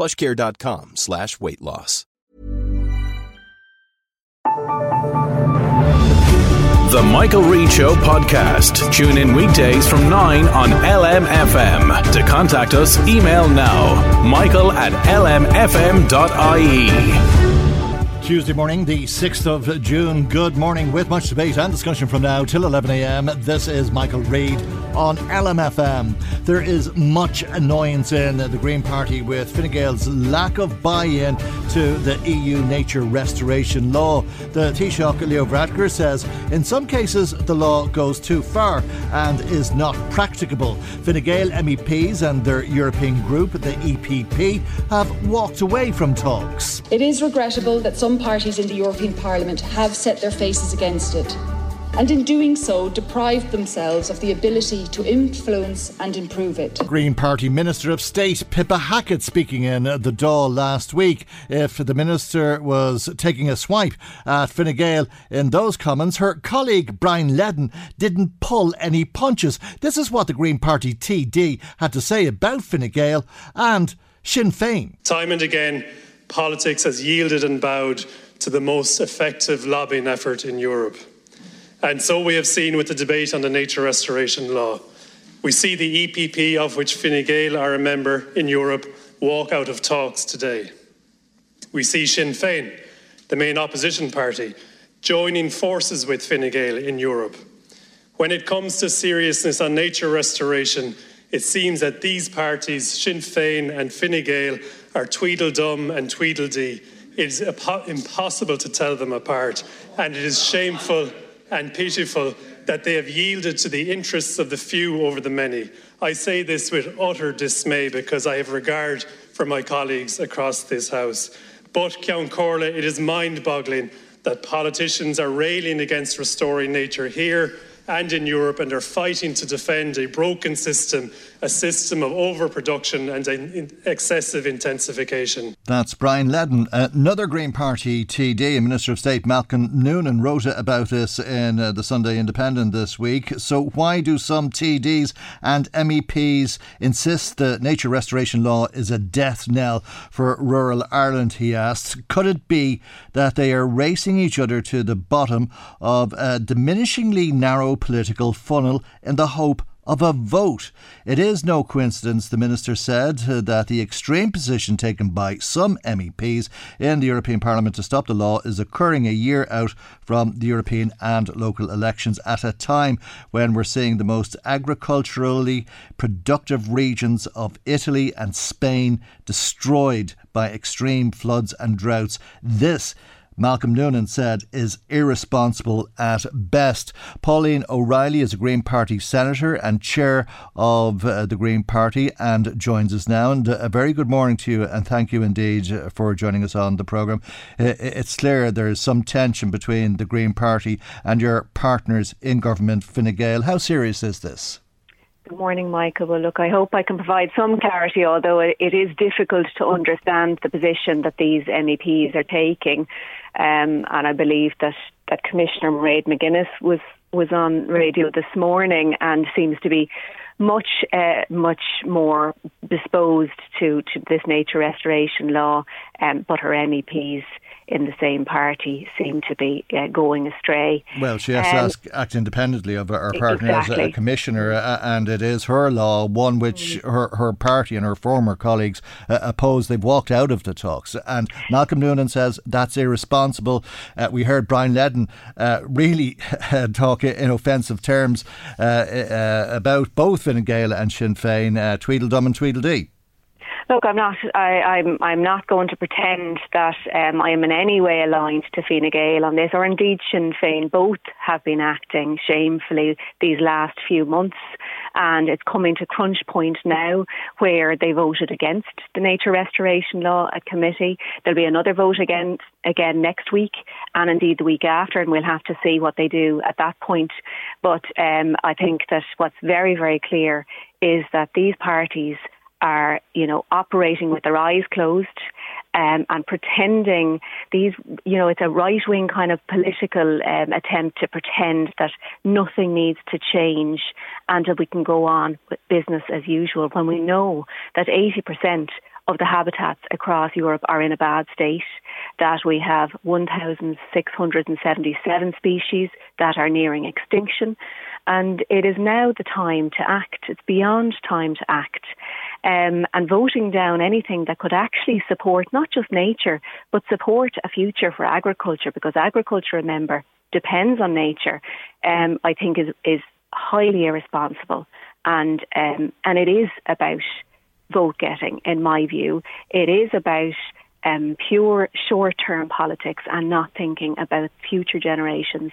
plushcare.com slash weight loss. The Michael Reade Show podcast. Tune in weekdays from 9 on LMFM. To contact us, email now. Michael at lmfm.ie. Tuesday morning, the 6th of June. Good morning with much debate and discussion from now till 11am. This is Michael Reade on LMFM. There is much annoyance in the Green Party with Fine Gael's lack of buy in to the EU nature restoration law. The Taoiseach Leo Varadkar says in some cases the law goes too far and is not practicable. Fine Gael MEPs and their European group, the EPP, have walked away from talks. It is regrettable that some parties in the European Parliament have set their faces against it, and in doing so deprived themselves of the ability to influence and improve it. Green Party Minister of State Pippa Hackett speaking in the Dáil last week. If the Minister was taking a swipe at Fine Gael in those comments, her colleague Brian Leddin didn't pull any punches. This is what the Green Party TD had to say about Fine Gael and Sinn Féin. Time and again, politics has yielded and bowed to the most effective lobbying effort in Europe. And so we have seen with the debate on the nature restoration law. We see the EPP, of which Fine Gael are a member in Europe, walk out of talks today. We see Sinn Féin, the main opposition party, joining forces with Fine Gael in Europe. When it comes to seriousness on nature restoration, it seems that these parties, Sinn Féin and Fine Gael, are Tweedledum and Tweedledee. It is impossible to tell them apart, and it is shameful and pitiful that they have yielded to the interests of the few over the many. I say this with utter dismay because I have regard for my colleagues across this House. But, Ceann Comhairle, it is mind boggling that politicians are railing against restoring nature here and in Europe and are fighting to defend a broken system, a system of overproduction and excessive intensification. That's Brian Leddin. Another Green Party TD, Minister of State Malcolm Noonan, wrote about this in uh, the Sunday Independent this week. So, why do some TDs and MEPs insist the nature restoration law is a death knell for rural Ireland? He asked. Could it be that they are racing each other to the bottom of a diminishingly narrow political funnel in the hope of a vote. It is no coincidence, the minister said, that the extreme position taken by some MEPs in the European Parliament to stop the law is occurring a year out from the European and local elections at a time when we're seeing the most agriculturally productive regions of Italy and Spain destroyed by extreme floods and droughts. This Malcolm Noonan said is irresponsible at best. Pauline O'Reilly is a Green Party senator and chair of uh, the Green Party and joins us now. And uh, a very good morning to you and thank you indeed uh, for joining us on the programme. It's clear there is some tension between the Green Party and your partners in government, Fine Gael. How serious is this? Good morning, Michael. Well, look, I hope I can provide some clarity, although it is difficult to understand the position that these MEPs are taking. Um, and I believe that, that Commissioner Mairead McGuinness was, was on radio this morning and seems to be much uh, much more disposed to, to this nature restoration law, um, but her MEPs in the same party seem to be uh, going astray. Well, she has um, to ask, act independently of her partner exactly. as a commissioner, uh, and it is her law, one which mm. her, her party and her former colleagues uh, oppose. They've walked out of the talks. And Malcolm Noonan says that's irresponsible. Uh, we heard Brian Leddin uh, really talk in offensive terms uh, about both Fine Gael and Sinn Féin, Tweedledum and Tweedledee. Look, I'm not. I, I'm. I'm not going to pretend that um, I am in any way aligned to Fine Gael on this, or indeed Sinn Féin. Both have been acting shamefully these last few months, and it's coming to crunch point now where they voted against the nature restoration law at committee. There'll be another vote again again next week, and indeed the week after, and we'll have to see what they do at that point. But um, I think that what's very very clear is that these parties are, you know, operating with their eyes closed um, and pretending these, you know, it's a right wing kind of political um, attempt to pretend that nothing needs to change and that we can go on with business as usual when we know that 80% of the habitats across Europe are in a bad state, that we have 1,677 species that are nearing extinction. And it is now the time to act. It's beyond time to act um, and voting down anything that could actually support not just nature, but support a future for agriculture, because agriculture, remember, depends on nature, um, I think is, is highly irresponsible. And, um, and it is about vote getting, in my view. It is about um, pure short term politics and not thinking about future generations,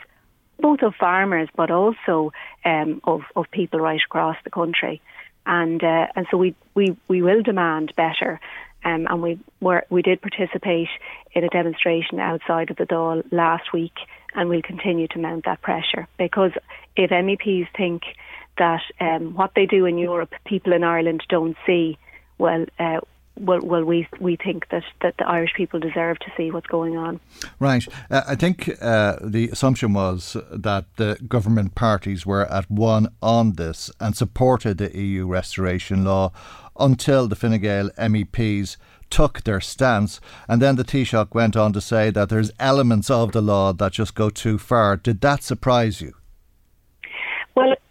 both of farmers but also um, of, of people right across the country and uh, and so we, we we will demand better. Um, and we were we did participate in a demonstration outside of the Dáil last week, and we'll continue to mount that pressure because if MEPs think that um, what they do in Europe, people in Ireland don't see, well, uh, well, well, we we think that, that the Irish people deserve to see what's going on. Right. Uh, I think uh, the assumption was that the government parties were at one on this and supported the EU restoration law until the Fine Gael MEPs took their stance. And then the Taoiseach went on to say that there's elements of the law that just go too far. Did that surprise you?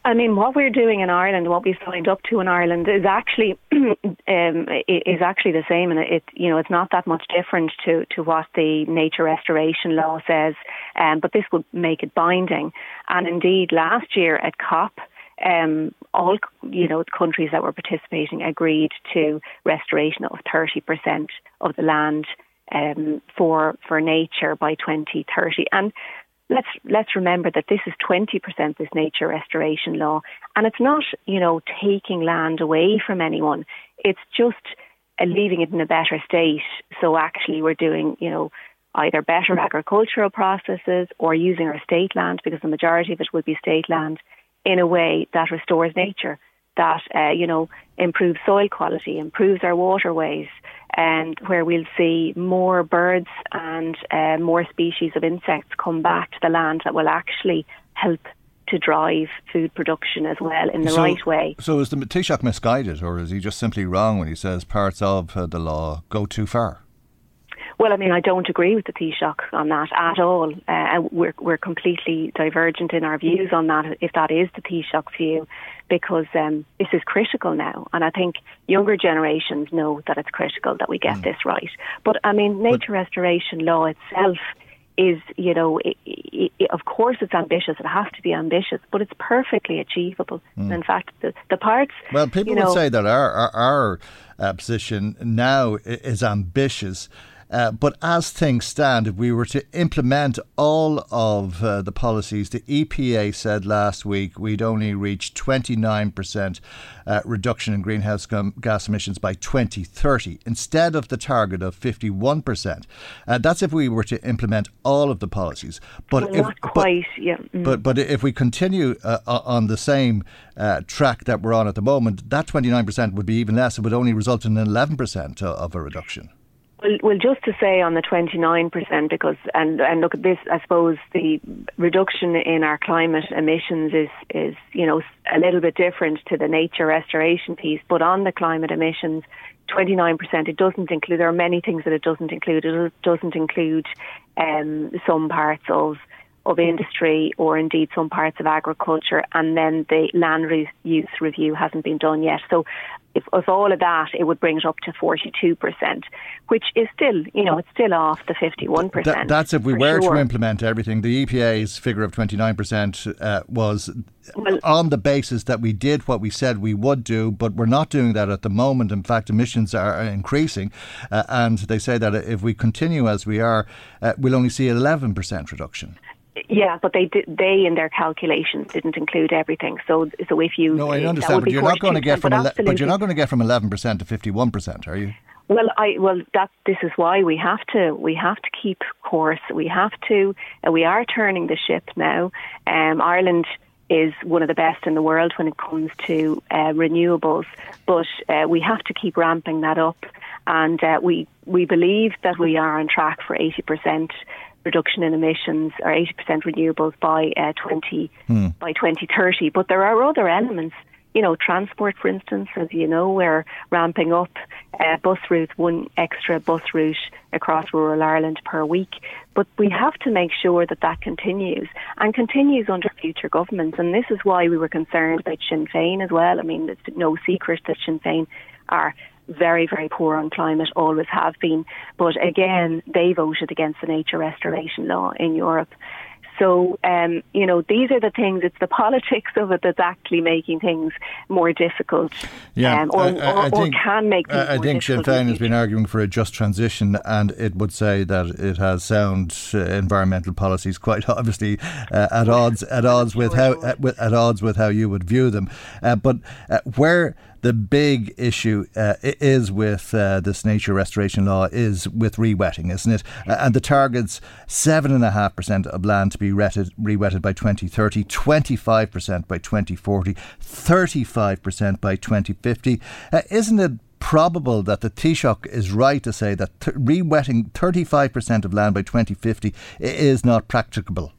I mean, what we're doing in Ireland, what we've signed up to in Ireland, is actually um, is actually the same, and it you know it's not that much different to to what the nature restoration law says. Um, but this would make it binding, and indeed, last year at COP. Um, all you know countries that were participating agreed to restoration of 30% of the land um, for for nature by 2030, and let's let's remember that this is 20% this nature restoration law and it's not you know taking land away from anyone. It's just uh, leaving it in a better state. So actually we're doing you know either better agricultural processes or using our state land because the majority of it will be state land in a way that restores nature that uh, you know improves soil quality improves our waterways and where we'll see more birds and uh, more species of insects come back to the land that will actually help to drive food production as well in the so, right way. So is the Taoiseach misguided or is he just simply wrong when he says parts of uh, the law go too far? Well, I mean, I don't agree with the Taoiseach on that at all. Uh, we're we're completely divergent in our views on that. If that is the Taoiseach's view, because um, this is critical now, and I think younger generations know that it's critical that we get mm. this right. But I mean, nature but, restoration law itself is, you know, it, it, of course it's ambitious. It has to be ambitious, but it's perfectly achievable. Mm. in fact, the, the parts. Well, people you know, would say that our our, our uh, position now is ambitious. Uh, but as things stand, if we were to implement all of uh, the policies, the EPA said last week we'd only reach 29% uh, reduction in greenhouse gas emissions by 2030 instead of the target of 51%. Uh, that's if we were to implement all of the policies. But well, if, not quite, but, yeah. Mm. But, but if we continue uh, on the same uh, track that we're on at the moment, that 29% would be even less. It would only result in 11% of a reduction. Well, well, just to say on the 29%, because, and, and look at this, I suppose the reduction in our climate emissions is, is, you know, a little bit different to the nature restoration piece, but on the climate emissions, 29%, it doesn't include, there are many things that it doesn't include. It doesn't include um, some parts of of industry or indeed some parts of agriculture, and then the land re- use review hasn't been done yet. So, if, if all of that, it would bring it up to 42%, which is still, you know, it's still off the 51%. Th- that's if we were sure. to implement everything. The EPA's figure of 29% uh, was well, on the basis that we did what we said we would do, but we're not doing that at the moment. In fact, emissions are increasing, uh, and they say that if we continue as we are, uh, we'll only see an 11% reduction. Yeah, but they did, they in their calculations didn't include everything. So so if you no, I understand, but you're not going to get from ele- but you're not going to get from eleven percent to fifty one percent, are you? Well, I well that this is why we have to we have to keep course. We have to uh, we are turning the ship now. Um, Ireland is one of the best in the world when it comes to uh, renewables, but uh, we have to keep ramping that up. And uh, we we believe that we are on track for eighty percent reduction in emissions or 80% renewables by uh, 20 hmm. by 2030. But there are other elements. You know, transport, for instance, as you know, we're ramping up uh, bus routes, one extra bus route across rural Ireland per week. But we have to make sure that that continues and continues under future governments. And this is why we were concerned about Sinn Féin as well. I mean, it's no secret that Sinn Féin are very, very poor on climate, always have been. But again, they voted against the nature restoration law in Europe. So, um, you know, these are the things, it's the politics of it that's actually making things more difficult. Yeah, um, or, I, I, or, think, can make things I, think Sinn Féin has been arguing for a just transition and it would say that it has sound uh, environmental policies quite obviously uh, at odds at odds with how at, at, odds with how you would view them. Uh, but uh, where the big issue uh, is with uh, this nature restoration law is with rewetting, isn't it? Uh, and the target's 7.5% of land to be retted, rewetted by 2030, 25% by 2040, 35% by 2050. Uh, isn't it probable that the Taoiseach is right to say that th- rewetting 35% of land by 2050 is not practicable?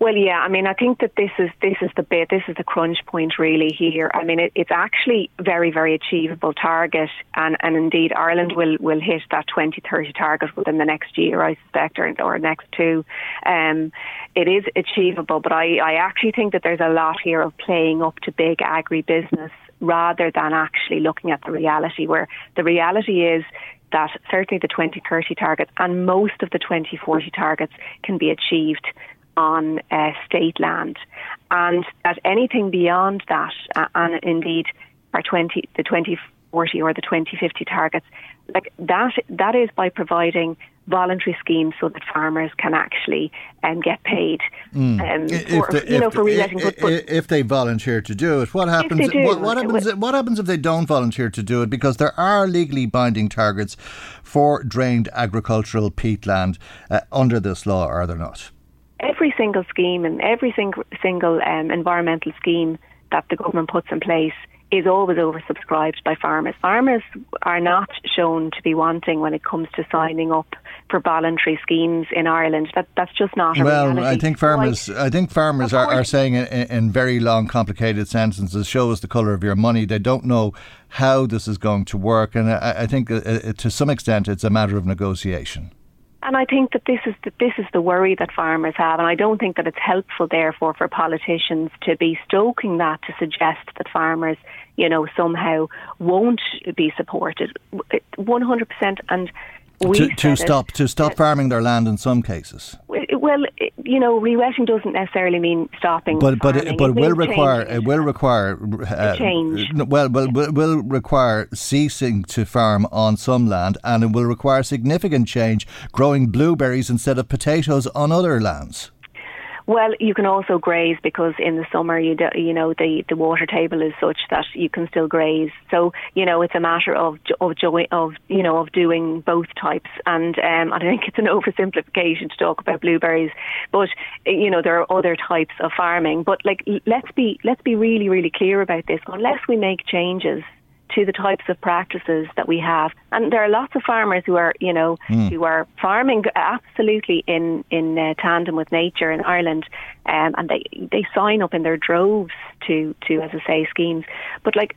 Well, yeah. I mean, I think that this is this is the bit, this is the crunch point really here. I mean, it, it's actually very, very achievable target, and, and indeed Ireland will will hit that 2030 target within the next year, I suspect, or, or next two. Um, it is achievable, but I, I actually think that there's a lot here of playing up to big agribusiness rather than actually looking at the reality. Where the reality is that certainly the 2030 targets and most of the 2040 targets can be achieved on uh, state land, and that anything beyond that, uh, and indeed our 20, the 2040 or the 2050 targets, like that, that is by providing voluntary schemes so that farmers can actually um, get paid mm. um, for, they, you know, for If, if, they volunteer to do it, what happens? Do, what, what, happens? What happens if they don't volunteer to do it? Because there are legally binding targets for drained agricultural peatland uh, under this law, are there not? Every single scheme and every single, single um, environmental scheme that the government puts in place is always oversubscribed by farmers. Farmers are not shown to be wanting when it comes to signing up for voluntary schemes in Ireland. That that's just not well. Reality. I think farmers. So I, I, think farmers are, are saying in, in, very long, complicated sentences, "Show us the colour of your money." They don't know how this is going to work, and I, I think uh, uh to some extent it's a matter of negotiation. And I think that this is the, this is the worry that farmers have, and I don't think that it's helpful, therefore, for politicians to be stoking that to suggest that farmers, you know, somehow won't be supported. One hundred percent, and to, to stop it, to stop farming their land in some cases. Well, you know, rewetting doesn't necessarily mean stopping. But but it, but it will require it will require uh, change. Well, will will require ceasing to farm on some land, and it will require significant change, growing blueberries instead of potatoes on other lands. Well, you can also graze because in the summer, you do, you know the, the water table is such that you can still graze. So you know it's a matter of of joy of you know of doing both types. And um, I think it's an oversimplification to talk about blueberries, but you know there are other types of farming. But like let's be let's be really really clear about this. Unless we make changes to the types of practices that we have. And there are lots of farmers who are, you know, mm. who are farming absolutely in in uh, tandem with nature in Ireland, um, and they they sign up in their droves to to as I say schemes. But like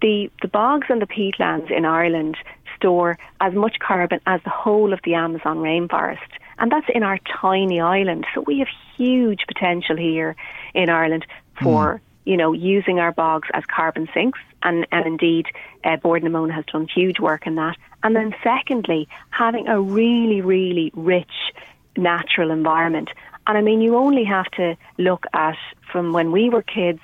the, the bogs and the peatlands in Ireland store as much carbon as the whole of the Amazon rainforest. And that's in our tiny island. So we have huge potential here in Ireland for, mm. You know, using our bogs as carbon sinks. And, and indeed, uh, Bord na has done huge work in that. And then secondly, having a really, really rich natural environment. And I mean, you only have to look at from when we were kids,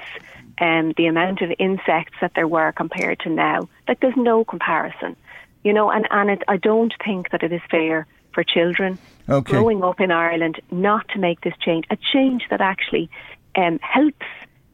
um, the amount of insects that there were compared to now. Like, there's no comparison, you know. And and it, I don't think that it is fair for children okay. growing up in Ireland not to make this change, a change that actually um, helps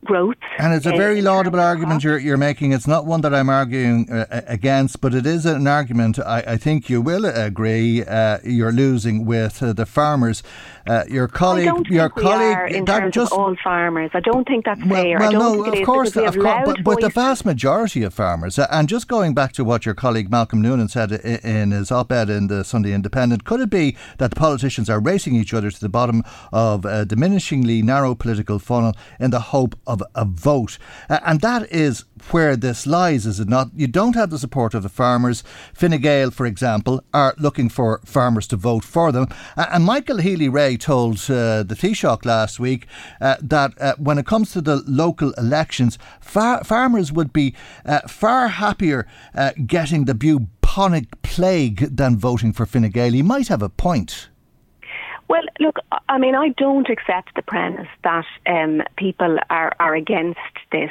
growth. And it's a very laudable argument you're, you're making. It's not one that I'm arguing uh, against, but it is an argument I, I think you will agree uh, you're losing with uh, the farmers. Uh, your colleague, your colleague, in terms just, of all farmers. I don't think that's well, fair. Well, no, of course, of course but, but, the vast majority of farmers, uh, and just going back to what your colleague Malcolm Noonan said in, in his op-ed in the Sunday Independent, could it be that the politicians are racing each other to the bottom of a diminishingly narrow political funnel in the hope of a vote? Uh, and that is where this lies, is it not? You don't have the support of the farmers. Fine Gael, for example, are looking for farmers to vote for them. Uh, and Michael Healy-Rae told uh, the Taoiseach last week uh, that uh, when it comes to the local elections, far- farmers would be uh, far happier getting the bubonic plague than voting for Fine Gael. He might have a point. Well, look, I mean, I don't accept the premise that um, people are, are against this.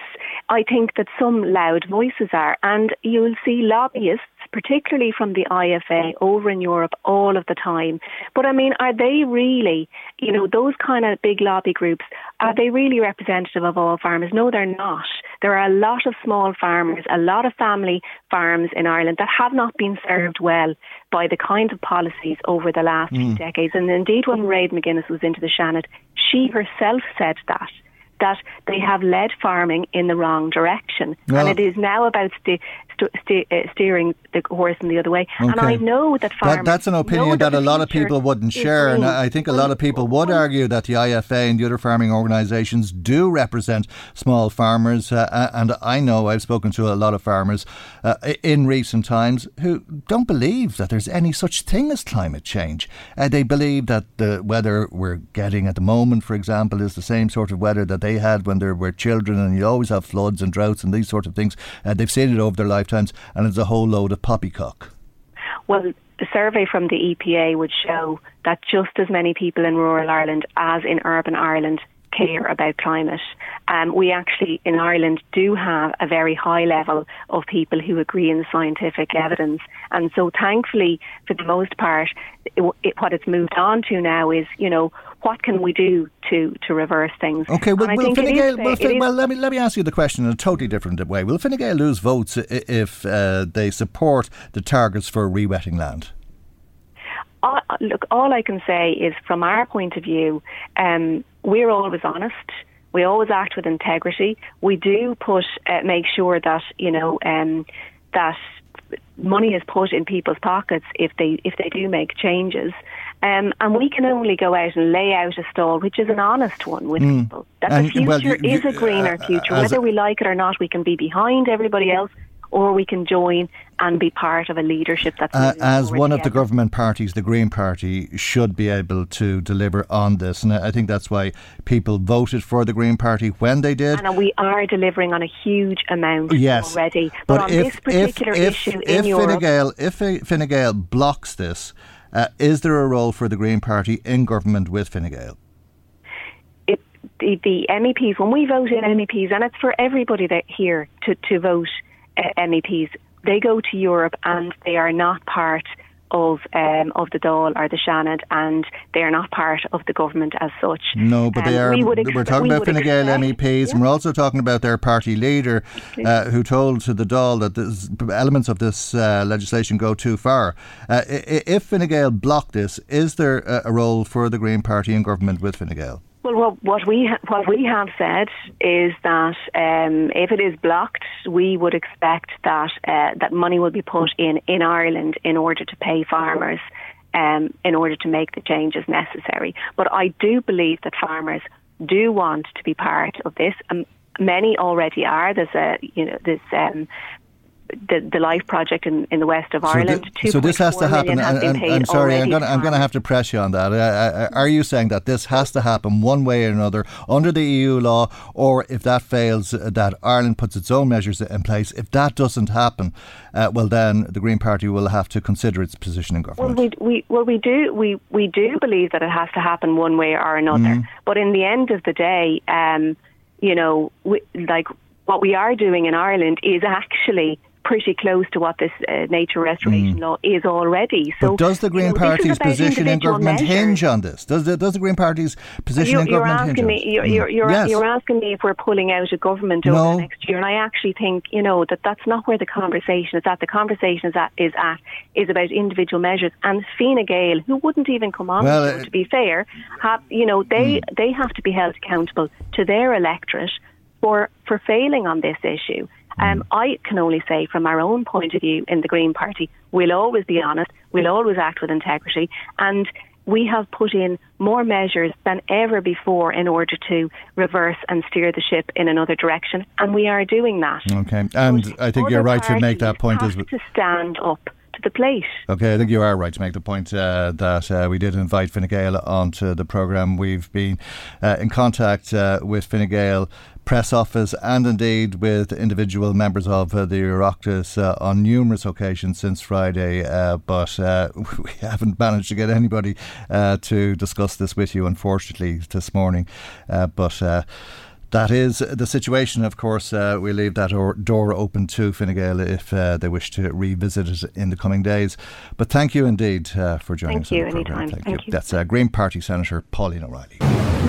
I think that some loud voices are, and you'll see lobbyists particularly from the IFA over in Europe all of the time. But I mean, are they really, you know, those kind of big lobby groups, are they really representative of all farmers? No, they're not. There are a lot of small farmers, a lot of family farms in Ireland that have not been served well by the kinds of policies over the last mm. few decades. And indeed, when Mairead McGuinness was into the Seanad, she herself said that that they have led farming in the wrong direction. Well, and it is now about st- st- uh, steering the horse in the other way. Okay. And I know that farmers. That, that's an opinion that, that a lot of people wouldn't share. And I think a lot of people would argue that the IFA and the other farming organisations do represent small farmers. Uh, uh, and I know I've spoken to a lot of farmers uh, in recent times who don't believe that there's any such thing as climate change. Uh, they believe that the weather we're getting at the moment, for example, is the same sort of weather that they had when they were children, and you always have floods and droughts and these sort of things. Uh, they've seen it over their and it's a whole load of poppycock. Well, the survey from the EPA would show that just as many people in rural Ireland as in urban Ireland care about climate. Um, we actually in Ireland do have a very high level of people who agree in the scientific evidence, and so thankfully, for the most part, it, it, what it's moved on to now is you know what can we do to to reverse things? Okay, well, will Fine Gael, will Fin- well let me let me ask you the question in a totally different way. Will Fine Gael lose votes if uh, they support the targets for rewetting land? Uh, look, all I can say is, from our point of view, um, we're always honest. We always act with integrity. We do put uh, make sure that you know um, that money is put in people's pockets if they if they do make changes. Um, and we can only go out and lay out a stall which is an honest one with mm. people. That and, the future well, you, is a greener uh, future. Whether we like it or not, we can be behind everybody else or we can join and be part of a leadership that's uh, as one together. of the government parties the green party should be able to deliver on this and i think that's why people voted for the green party when they did and we are delivering on a huge amount yes, already but, but on if, this particular if, issue if, in if Europe, Fine Gael, if Fine Gael blocks this uh, is there a role for the green party in government with Fine Gael? The, the MEPs, when we vote in MEPs, and it's for everybody that here to, to vote uh, MEPs, they go to Europe and they are not part of um, of the Dáil or the Seanad, and they are not part of the government as such. No, but um, they are. We are talking about Fine Gael MEPs, yeah. and we're also talking about their party leader, uh, who told to the Dáil that this, elements of this uh, legislation go too far. Uh, if Fine Gael block this, is there a, a role for the Green Party in government with Fine Gael? Well, what, we ha- what we have said is that um, if it is blocked, we would expect that uh, that money will be put in in Ireland in order to pay farmers, um, in order to make the changes necessary. But I do believe that farmers do want to be part of this. Um, many already are. There's a you know there's um, the, the Life Project in, in the west of so Ireland. The, so this has to happen. And, and, I'm sorry, I'm going, I'm to have to press you on that. Uh, are you saying that this has to happen one way or another under the EU law, or if that fails, that Ireland puts its own measures in place? If that doesn't happen, uh, well, then the Green Party will have to consider its position in government. Well, we, we well we do we we do believe that it has to happen one way or another. Mm. But in the end of the day, um, you know, we, like what we are doing in Ireland is actually pretty close to what this uh, nature restoration mm. law is already. So, but does the Green you know, Party's position in government measures. hinge on this? Does the, does the Green Party's position you're, in government hinge me, you're, you're, you're, yes. you're, asking me if we're pulling out a government over no. the next year, and I actually think you know that that's not where the conversation is at. The conversation is at is at is about individual measures, and Fine Gael, who wouldn't even come on, well, uh, to be fair, have you know they mm. they have to be held accountable to their electorate for for failing on this issue. Um, I can only say, from our own point of view in the Green Party, we'll always be honest, we'll always act with integrity, and we have put in more measures than ever before in order to reverse and steer the ship in another direction, and we are doing that. Okay, and but I think you're right to make that point as well. To stand up the plate. Okay, I think you are right to make the point uh, that uh, we did invite Fine Gael onto the programme. We've been uh, in contact uh, with Fine Gael press office and indeed with individual members of uh, the Oireachtas uh, on numerous occasions since Friday, uh, but uh, we haven't managed to get anybody uh, to discuss this with you, unfortunately, this morning. But that is the situation. Of course, uh, we leave that or- door open to Fine Gael if uh, they wish to revisit it in the coming days. But thank you indeed uh, for joining thank us you, on the program. Thank, thank, you. That's uh, Green Party Senator Pauline O'Reilly.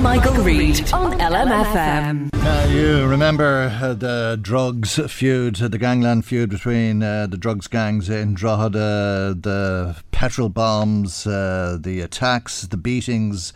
Michael, Reade on LMFM. Now, you remember uh, the drugs feud, the gangland feud between uh, the drugs gangs in Drogheda, the petrol bombs, the attacks, the beatings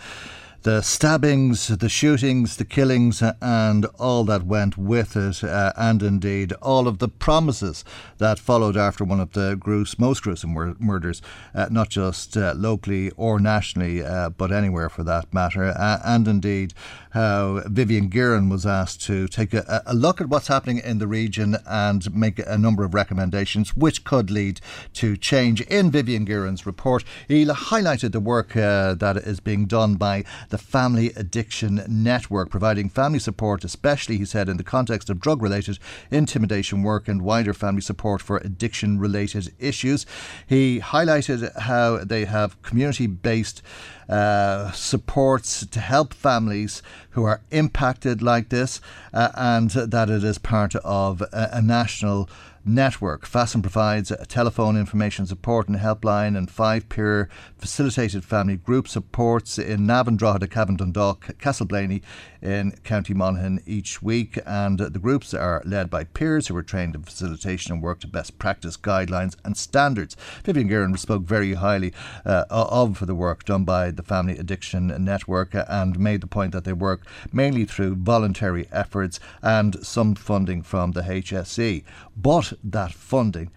the stabbings, the shootings, the killings, and all that went with it, uh, and indeed all of the promises that followed after one of the most gruesome mur- murders, uh, not just uh, locally or nationally, uh, but anywhere for that matter, uh, and indeed how Vivian Geiran was asked to take a, a, look at what's happening in the region and make a number of recommendations which could lead to change. In Vivian Geiran's report, he highlighted the work uh, that is being done by the Family Addiction Network, providing family support, especially, he said, in the context of drug related intimidation work and wider family support for addiction related issues. He highlighted how they have community based uh, supports to help families who are impacted like this, uh, and that it is part of a, a national network. FASN provides a telephone information support and helpline and five peer facilitated family group supports in Navan, Drogheda, Cavan, Dundalk, Castleblayney in County Monaghan each week. And the groups are led by peers who are trained in facilitation and work to best practice guidelines and standards. Vivian Geiran spoke very highly uh, of the work done by the Family Addiction Network and made the point that they work mainly through voluntary efforts and some funding from the HSE. But that funding,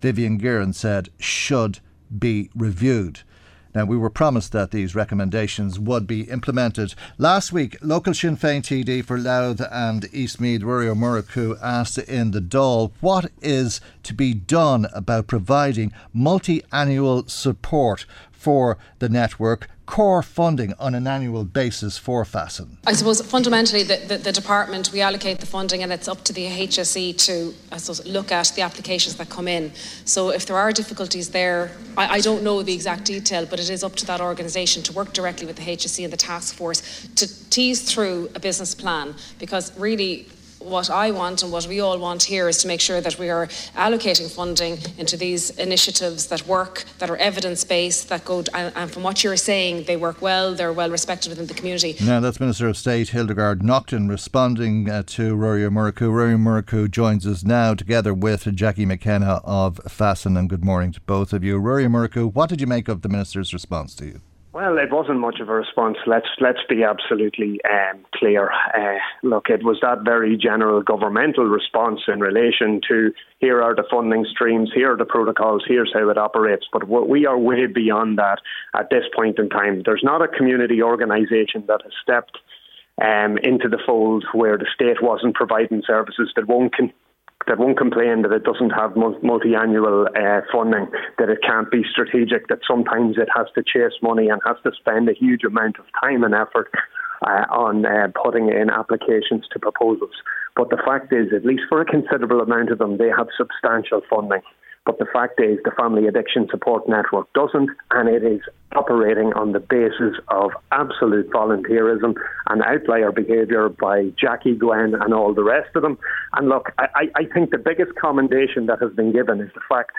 Vivian Geiran said, should be reviewed. Now, we were promised that these recommendations would be implemented. Last week, local Sinn Féin TD for Louth and Eastmeath, Ruairí Ó Murchú, asked in the Dáil what is to be done about providing multi annual support for the network core funding on an annual basis for FASN? I suppose fundamentally the, the, the, department, we allocate the funding and it's up to the HSE to I suppose, look at the applications that come in. So if there are difficulties there, I, I don't know the exact detail, but it is up to that organisation to work directly with the HSE and the task force to tease through a business plan because really what I want and what we all want here is to make sure that we are allocating funding into these initiatives that work, that are evidence based, that go, and, and, from what you're saying, they work well, they're well respected within the community. Now, that's Minister of State Hildegarde Naughton responding uh, to Murchú. Ruairí Ó Murchú joins us now together with Jackie McKenna of FASN, and good morning to both of you. Ó Murchú, what did you make of the Minister's response to you? Well, it wasn't much of a response. Let's let's be absolutely um, clear. Uh, look, it was that very general governmental response in relation to here are the funding streams, here are the protocols, here's how it operates. But we are way beyond that at this point in time. There's not a community organisation that has stepped um, into the fold where the state wasn't providing services that won't con- that won't complain that it doesn't have multi-annual uh, funding, that it can't be strategic, that sometimes it has to chase money and has to spend a huge amount of time and effort uh, on uh, putting in applications to proposals. But the fact is, at least for a considerable amount of them, they have substantial funding. But the fact is, the Family Addiction Support Network doesn't, and it is operating on the basis of absolute volunteerism and outlier behaviour by Jackie Gwen and all the rest of them. And look, I, I think the biggest commendation that has been given is the fact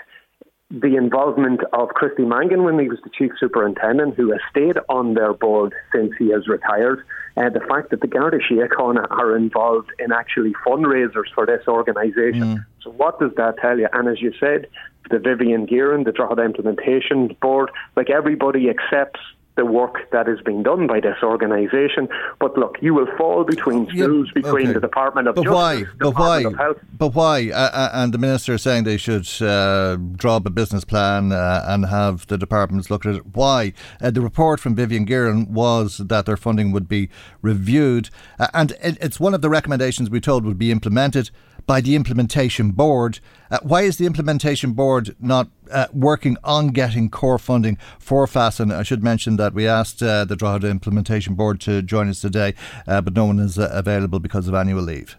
the involvement of Christy Mangan when he was the chief superintendent, who has stayed on their board since he has retired. Uh, the fact that the Garda Síochána are involved in actually fundraisers for this organisation. Mm. So, what does that tell you? And as you said, the Vivian Geiran, the Drogheda Implementation Board, like everybody accepts the work that is being done by this organisation. But look, you will fall between stools yeah, between okay. the Department of but Justice, why? But why? Health. But why? Uh, and the minister is saying they should uh, draw up a business plan uh, and have the departments look at it. Why? Uh, the report from Vivian Geiran was that their funding would be reviewed, uh, and it, it's one of the recommendations we told would be implemented by the implementation board. Uh, why is the implementation board not uh, working on getting core funding for FASN? I should mention that we asked uh, the Drogheda Implementation Board to join us today, uh, but no one is uh, available because of annual leave.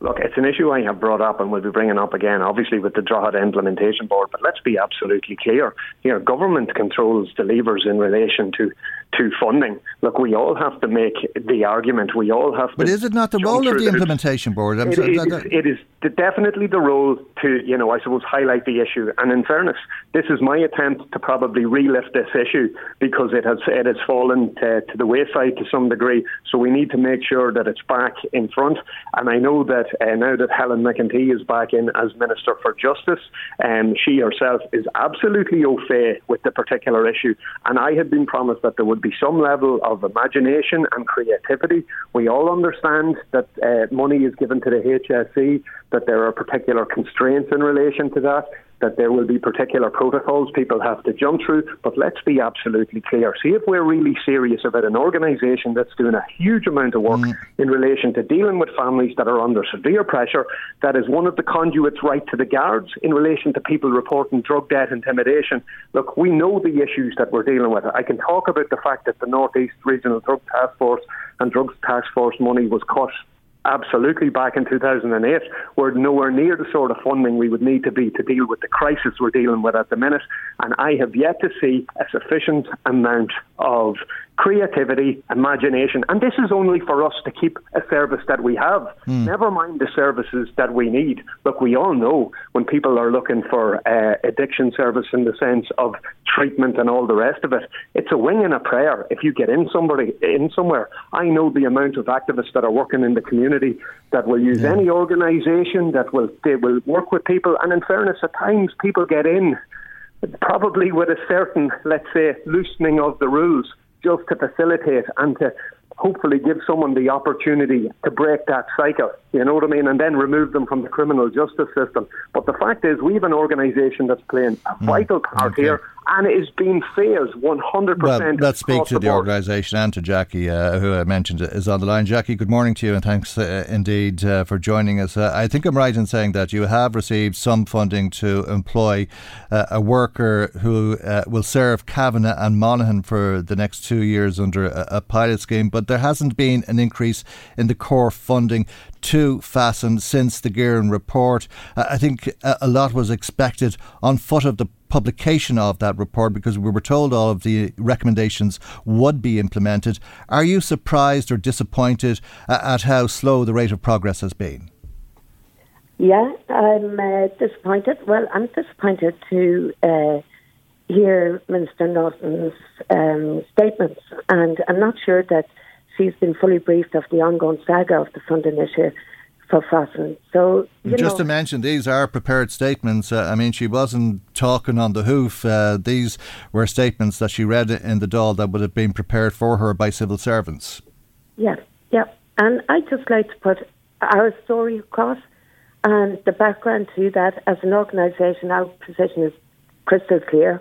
Look, it's an issue I have brought up and will be bringing up again, obviously, with the Drogheda Implementation Board. But let's be absolutely clear. Here, government controls the levers in relation to to funding. Look, we all have to make the argument. We all have to. But is it not the role of the implementation board? It, it, is, it is definitely the role to, you know, I suppose, highlight the issue. And in fairness, this is my attempt to probably relift this issue because it has it has fallen to, to the wayside to some degree. So we need to make sure that it's back in front. And I know that uh, now that Helen McEntee is back in as Minister for Justice, um, she herself is absolutely au fait with the particular issue. And I had been promised that there would be some level of imagination and creativity. We all understand that uh, money is given to the HSE, that there are particular constraints in relation to that that there will be particular protocols people have to jump through. But let's be absolutely clear. See if we're really serious about an organisation that's doing a huge amount of work mm. in relation to dealing with families that are under severe pressure, that is one of the conduits right to the guards in relation to people reporting drug debt intimidation. Look, we know the issues that we're dealing with. I can talk about the fact that the Northeast Regional Drug Task Force and Drugs Task Force money was cut absolutely back in 2008 we're nowhere near the sort of funding we would need to be to deal with the crisis we're dealing with at the minute. And I have yet to see a sufficient amount of creativity, imagination, and this is only for us to keep a service that we have. Mm. Never mind the services that we need. Look, we all know when people are looking for uh, addiction service in the sense of treatment and all the rest of it, it's a wing and a prayer. If you get in somebody in somewhere, I know the amount of activists that are working in the community that will use yeah. any organisation that will they will work with people. And in fairness, at times people get in probably with a certain, let's say, loosening of the rules just to facilitate and to hopefully give someone the opportunity to break that cycle, you know what I mean, and then remove them from the criminal justice system. But the fact is, we have an organisation that's playing a hmm. vital part okay. here and it is being failed 100%. Well, let's speak to the, the organisation and to Jackie, uh, who I mentioned is on the line. Jackie, good morning to you and thanks uh, indeed uh, for joining us. Uh, I think I'm right in saying that you have received some funding to employ uh, a worker who uh, will serve Cavan and Monaghan for the next two years under a, a pilot scheme, but there hasn't been an increase in the core funding to FASN since the Geiran report. I think a lot was expected on foot of the publication of that report because we were told all of the recommendations would be implemented. Are you surprised or disappointed at how slow the rate of progress has been? Yeah, I'm uh, disappointed. Well, I'm disappointed to uh, hear Minister Naughton's um, statements, and I'm not sure that she's been fully briefed of the ongoing saga of the funding issue for FASN. So, just know, to mention, these are prepared statements. Uh, I mean, she wasn't talking on the hoof. Uh, these were statements that she read in the Dáil that would have been prepared for her by civil servants. Yeah, yeah. And I'd just like to put our story across and the background to that. As an organisation, our position is crystal clear.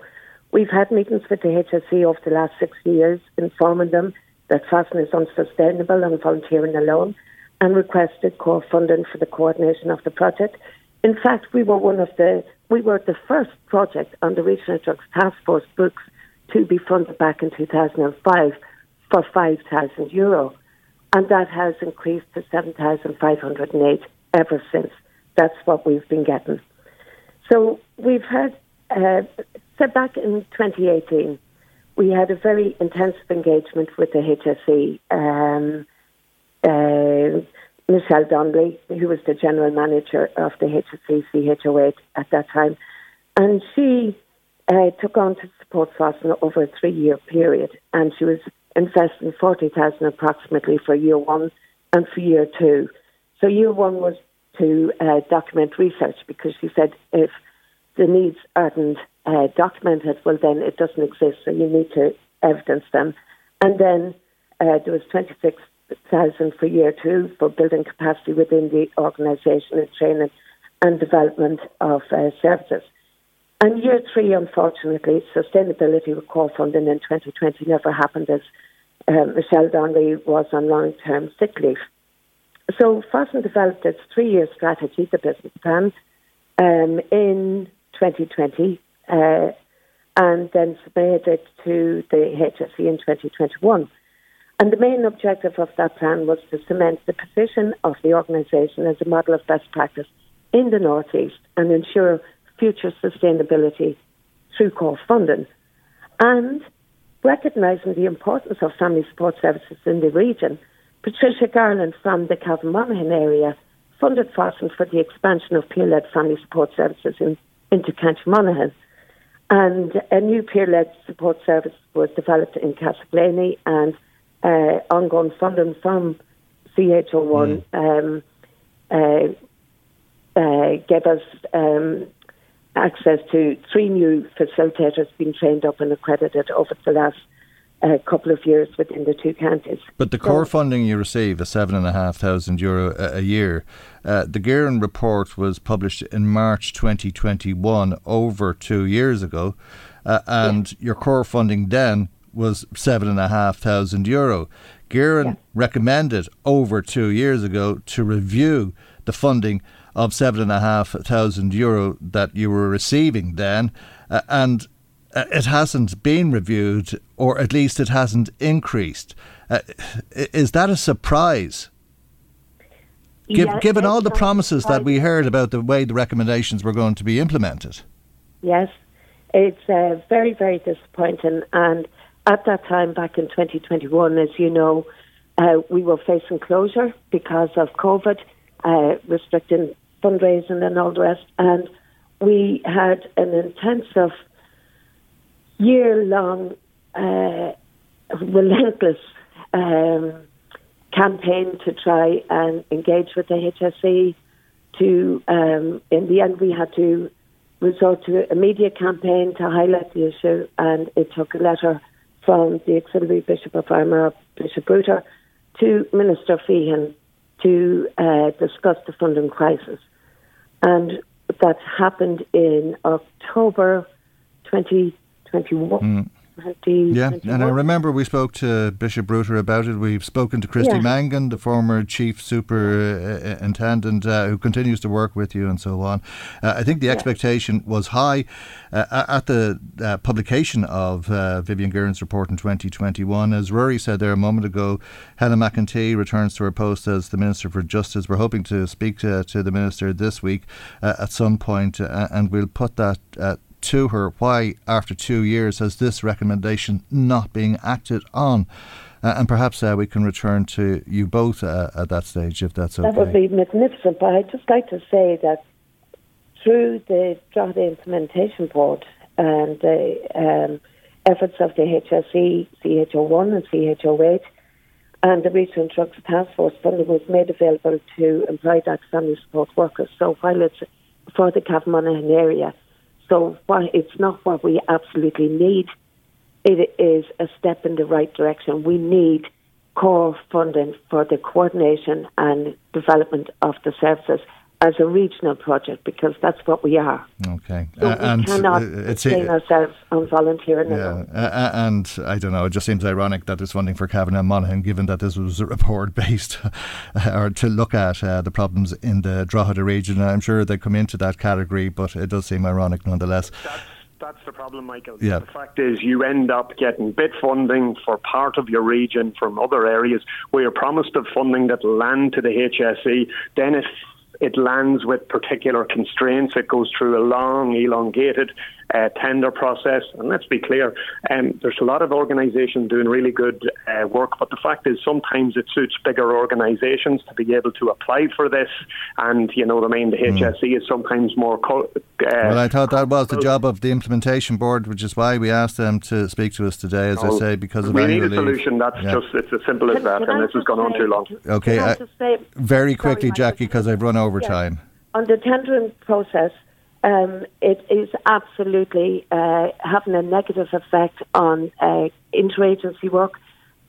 We've had meetings with the HSE over the last six years, informing them that FASN is unsustainable and volunteering alone and requested core funding for the coordination of the project. in fact, we were one of the we were the first project on the Regional Drugs Task Force books to be funded back in 2005 for 5,000 euro, and that has increased to 7,508 ever since. That's what we've been getting. So we've had, uh, so back in 2018, we had a very intensive engagement with the HSE. Um, uh, Michelle Donnelly, who was the general manager of the HSE CHO8 at that time, and she uh, took on to support FASN over a three-year period, and she was investing forty thousand approximately for year one and for year two. So year one was to uh, document research because she said if the needs aren't uh, documented, well then it doesn't exist. So you need to evidence them. And then uh, there was twenty six thousand for year two for building capacity within the organisation and training and development of uh, services. And year three, unfortunately, sustainability with core funding in 2020 never happened as um, Michelle Donnelly was on long term sick leave. So FASN developed its three year strategy, the business plan, um, in 2020 uh, and then submitted it to the HSE in 2021. And the main objective of that plan was to cement the position of the organisation as a model of best practice in the Northeast and ensure future sustainability through core funding. And recognising the importance of family support services in the region, Patricia Garland from the Cavan Monaghan area funded FASN for the expansion of peer-led family support services in, into County Monaghan. And a new peer-led support service was developed in Castleblayney and uh, ongoing funding from CHO1 mm. um, uh, uh, gave us um, access to three new facilitators being trained up and accredited over the last uh, couple of years within the two counties. But the core so, funding you receive, the seven and a half thousand euro a, a year, uh, the Geiran report was published in March 2021, over two years ago, uh, and yeah. your core funding then was seven and a half thousand euro. Geiran yeah. recommended over two years ago to review the funding of seven and a half thousand euro that you were receiving then, uh, and uh, it hasn't been reviewed, or at least it hasn't increased. Uh, is that a surprise? Give, yes, given all the promises that we heard about the way the recommendations were going to be implemented. Yes, it's uh, very, very disappointing. And at that time, back in 2021, as you know, uh, we were facing closure because of COVID, uh, restricting fundraising and all the rest. And we had an intensive, year long, uh, relentless um, campaign to try and engage with the HSE. To um, in the end, we had to resort to a media campaign to highlight the issue, and it took a letter from the auxiliary bishop of Armagh, Bishop Router, to Minister Feighan to uh, discuss the funding crisis and that happened in October 2021. Mm. Yeah, and I remember we spoke to Bishop Router about it. We've spoken to Christy yeah. Mangan, the former chief superintendent, uh, who continues to work with you, and so on. Uh, I think the yeah. expectation was high uh, at the uh, publication of uh, Vivian Geiran's report in 2021. As Rory said there a moment ago, Helen McEntee returns to her post as the Minister for Justice. We're hoping to speak to, to the Minister this week uh, at some point, and we'll put that to her why, after two years, has this recommendation not being acted on? Uh, and perhaps uh, we can return to you both uh, at that stage, if that's okay. That would be magnificent. But I'd just like to say that through the Drogheda Implementation Board and the um, efforts of the HSE, CHO1 and CHO8, and the Regional Drugs Task Force funding was made available to employed family support workers. So while it's for the Cavan area, so what, it's not what we absolutely need. It is a step in the right direction. We need core funding for the coordination and development of the services as a regional project because that's what we are. Okay, so uh, and we cannot uh, sustain ourselves on volunteering. Yeah, uh, and I don't know. It just seems ironic that there's funding for Cavan and Monaghan, given that this was a report based or to look at uh, the problems in the Drogheda region. I'm sure they come into that category, but it does seem ironic nonetheless. That's that's the problem, Michael. Yeah. The fact is, you end up getting bit funding for part of your region from other areas where you're promised of funding that land to the HSE. Then if it lands with particular constraints. It goes through a long, elongated uh, tender process. And let's be clear, um, there's a lot of organisations doing really good uh, work, but the fact is sometimes it suits bigger organisations to be able to apply for this. And, you know what I mean, the HSE mm. is sometimes more. Co- uh, well, I thought that was the job of the implementation board, which is why we asked them to speak to us today, as I say, because of We need a solution. That's yeah. just, it's as simple as that, and this has gone on too long. Okay, uh, very quickly, Sorry, Jackie, because I've run over time. On the tendering process, um, it is absolutely uh, having a negative effect on uh, interagency work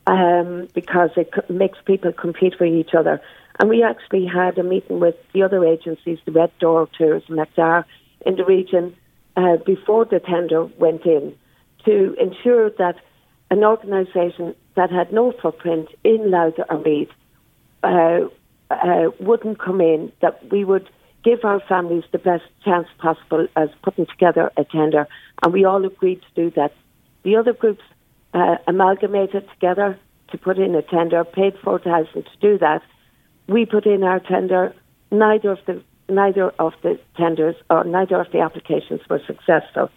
um, because it makes people compete with each other. And we actually had a meeting with the other agencies, the Red Door, Tourism, McDar, in the region uh, before the tender went in to ensure that an organisation that had no footprint in Louth or Meath uh, uh, wouldn't come in, that we would give our families the best chance possible as putting together a tender, and we all agreed to do that. The other groups uh, amalgamated together to put in a tender, paid four thousand to do that. We put in our tender. Neither of the neither of the tenders or neither of the applications were successful,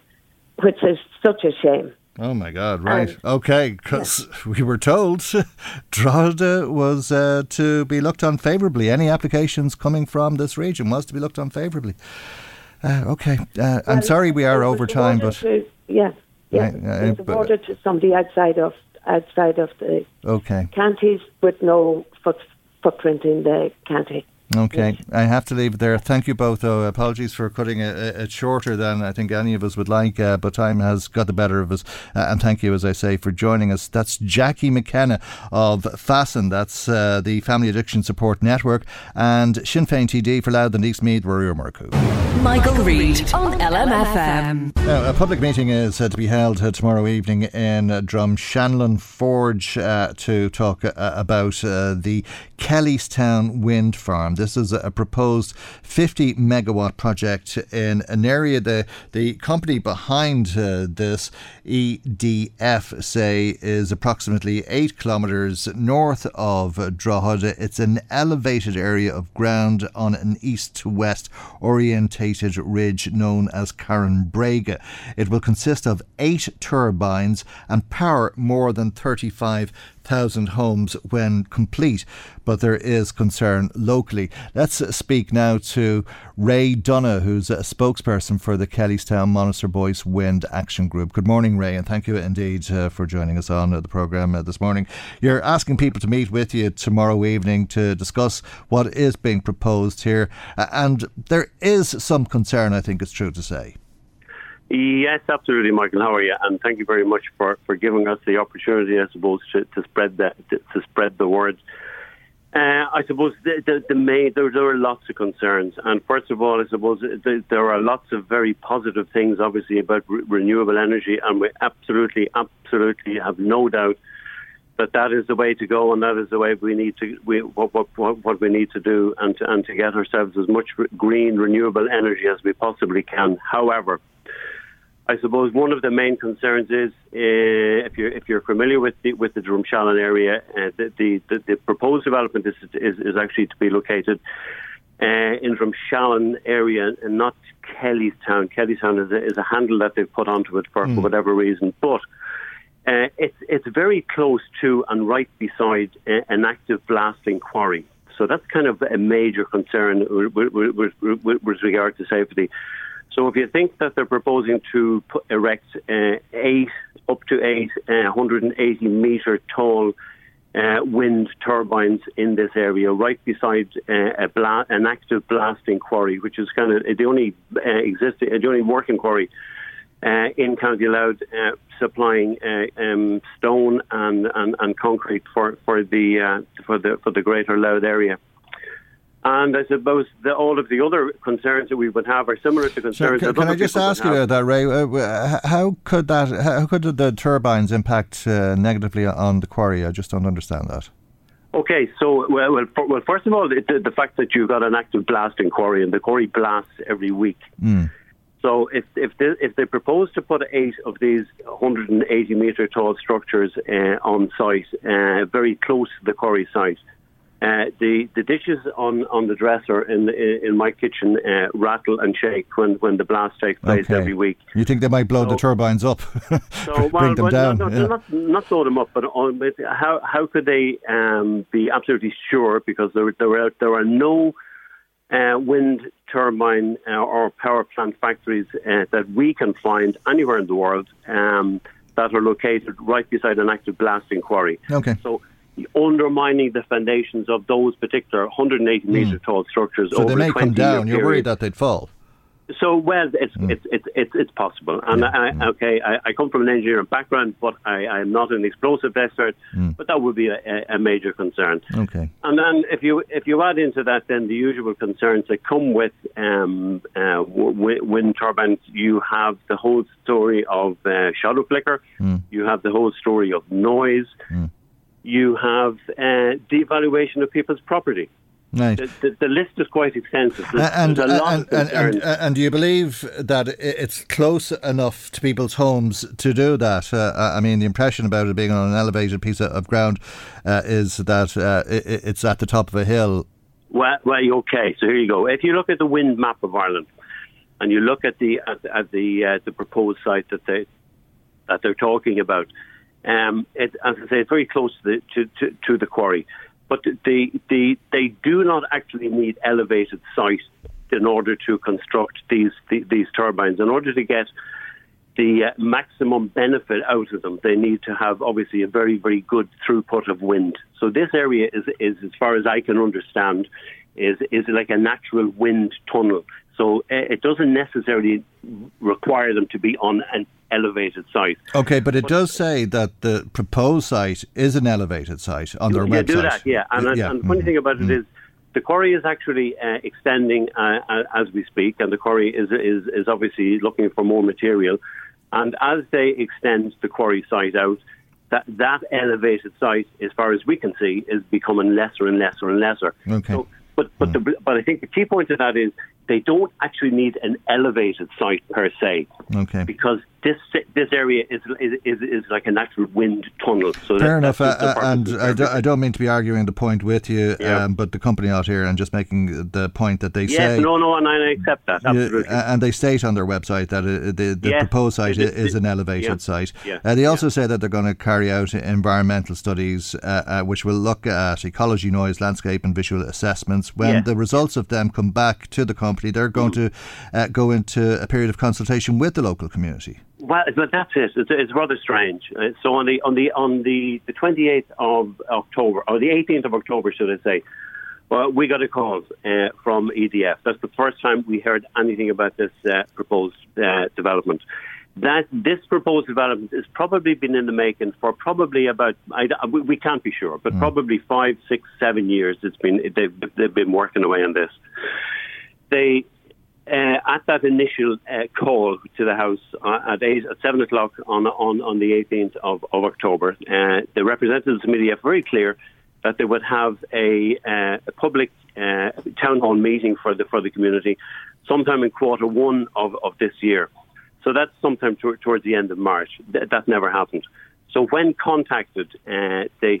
which is such a shame. Oh my God! Right. Um, okay, because we were told Drogheda was uh, to be looked on favourably. Any applications coming from this region was to be looked on favourably. Uh, okay, uh, well, I'm sorry we are over time, but to, yeah, yeah, uh, it's awarded to somebody outside of outside of the okay counties with no foot, footprint in the county. Okay, I have to leave it there. Thank you both, though. Apologies for cutting it, shorter than I think any of us would like, uh, but time has got the better of us. Uh, and thank you, as I say, for joining us. That's Jackie McKenna of FASN, that's uh, the Family Addiction Support Network, and Sinn Féin TD for Louth and East Meath, Ruairí Ó Murchú. Michael Reade on LMFM. Now, a public meeting is to be held uh, tomorrow evening in Drumshallon Forge uh, to talk uh, about the Kellystown Wind Farm. This is a proposed 50 megawatt project in an area the the company behind uh, this EDF say is approximately 8 kilometers north of Drogheda. It's an elevated area of ground on an east to west orientated ridge known as Carran-Brega. It will consist of 8 turbines and power more than 35 thousand homes when complete, but there is concern locally. Let's speak now to Ray Dunna, who's a spokesperson for the Kellystown Monitor Monasterboice Wind Action Group. Good morning, Ray, and thank you indeed uh, for joining us on uh, the programme uh, this morning. You're asking people to meet with you tomorrow evening to discuss what is being proposed here, and there is some concern, I think it's true to say. Yes, absolutely, Michael. How are you? And thank you very much for, for giving us the opportunity, I suppose, to, to spread the to, to spread the word. Uh, I suppose the, the, the main, there, there are lots of concerns, and first of all, I suppose the, there are lots of very positive things, obviously, about re- renewable energy, and we absolutely, absolutely have no doubt that that is the way to go, and that is the way we need to we, what, what, what we need to do, and to, and to get ourselves as much green renewable energy as we possibly can. However, I suppose one of the main concerns is uh, if you're if you're familiar with the with the area, uh, the, the, the the proposed development is is, is actually to be located uh, in Drumshallon area and not Kellystown. Kellystown is a, is a handle that they've put onto it for, mm. for whatever reason, but. Uh, it's it's very close to and right beside uh, an active blasting quarry, so that's kind of a major concern with, with, with, with regard to safety. So if you think that they're proposing to put, erect uh, eight, up to eight, uh, 180 metre tall uh, wind turbines in this area, right beside uh, bla- an active blasting quarry, which is kind of the only uh, existing, the only working quarry uh, in County Louth, supplying um, stone and, and, and concrete for, for the for the for the Greater Louth area. And I suppose the, all of the other concerns that we would have are similar to concerns. So that can, can I just ask you about that, Ray? Uh, how could that? How could the turbines impact uh, negatively on the quarry? I just don't understand that. Okay, so well, well, for, well first of all, it, the, the fact that you've got an active blasting quarry and the quarry blasts every week. Mm. So if if they, if they propose to put eight of these 180 metre tall structures uh, on site, uh, very close to the quarry site, uh, the the dishes on, on the dresser in the, in my kitchen uh, rattle and shake when, when the blast takes place Okay. every week. You think they might blow the turbines up, So, bring them well, down? Not, yeah. not, not slow them up, but, on, but how how could they um, be absolutely sure? Because there there are there are no uh, wind turbine uh, or power plant factories uh, that we can find anywhere in the world um, that are located right beside an active blasting quarry. Okay. So. Undermining the foundations of those particular 180 metre tall structures. Hmm. So over they may come down. You're worried that they'd fall. So well, it's Hmm. it's, it's it's it's possible, and I, okay, I, I come from an engineering background, but I, I am not an explosive expert. Hmm. But that would be a, a, major concern. Okay. And then if you if you add into that then the usual concerns that come with um, uh, w- wind turbines, you have the whole story of uh, shadow flicker, you have the whole story of noise, you have uh, devaluation of people's property. Right. The, the, the list is quite extensive. There's, and, there's a lot and, and, and, and do you believe that it's close enough to people's homes to do that? Uh, I mean, the impression about it being on an elevated piece of- ground uh, is that uh, i i- it's at the top of a hill. Well, well, okay. So here you go. If you look at the wind map of Ireland, and you look at the at, at the uh, the proposed site that they that they're talking about, um, it, as I say, it's very close to the to, to, to the quarry. But the, the they do not actually need elevated site in order to construct these the, these turbines. In order to get the uh, maximum benefit out of them, they need to have obviously a very, very good throughput of wind. So this area is, is as far as I can understand, is is like a natural wind tunnel. So uh, it doesn't necessarily require them to be on an elevated site. Okay, but it does say that the proposed site is an elevated site on their you website. do that, yeah. And, Yeah, and the funny mhm. thing about it is, the quarry is actually uh, extending uh, as we speak, and the quarry is, is is obviously looking for more material. And as they extend the quarry site out, that that elevated site, as far as we can see, is becoming lesser and lesser and lesser. Okay. So, but but the, but I think the key point of that is they don't actually need an elevated site per se Okay. because this this area is is, is, like a natural wind tunnel. So Fair enough, uh, and I, do, I don't mean to be arguing the point with you, Yeah. um, but the company out here and just making the point that they Yes, say. no, no, and I accept that. Absolutely. uh, and they state on their website that uh, the, the Yes, proposed site it- is an elevated yeah, site. yeah, Uh, they also say that they're going to carry out environmental studies uh, uh, which will look at ecology, noise, landscape, and visual assessments. When the results of them come back to the company, they're going to uh, go into a period of consultation with the local community. Well, but that's it. It's, it's rather strange. Uh, So on the on the on the the twenty eighth of October or the eighteenth of October, should I say? Well, we got a call uh, from EDF. That's the first time we heard anything about this uh, proposed uh, development. That this proposed development has probably been in the making for probably about I, we, we can't be sure, but probably five, six, seven years. It's been they've they've been working away on this. They uh, at that initial uh, call to the House uh, at, eight, at 7 o'clock on, on, on the 18th of, of October, uh, the representatives of the media very clear that they would have a, uh, a public uh, town hall meeting for the, for the community sometime in quarter one of, of this year. So that's sometime to, towards the end of March. Th- that never happened. So when contacted, they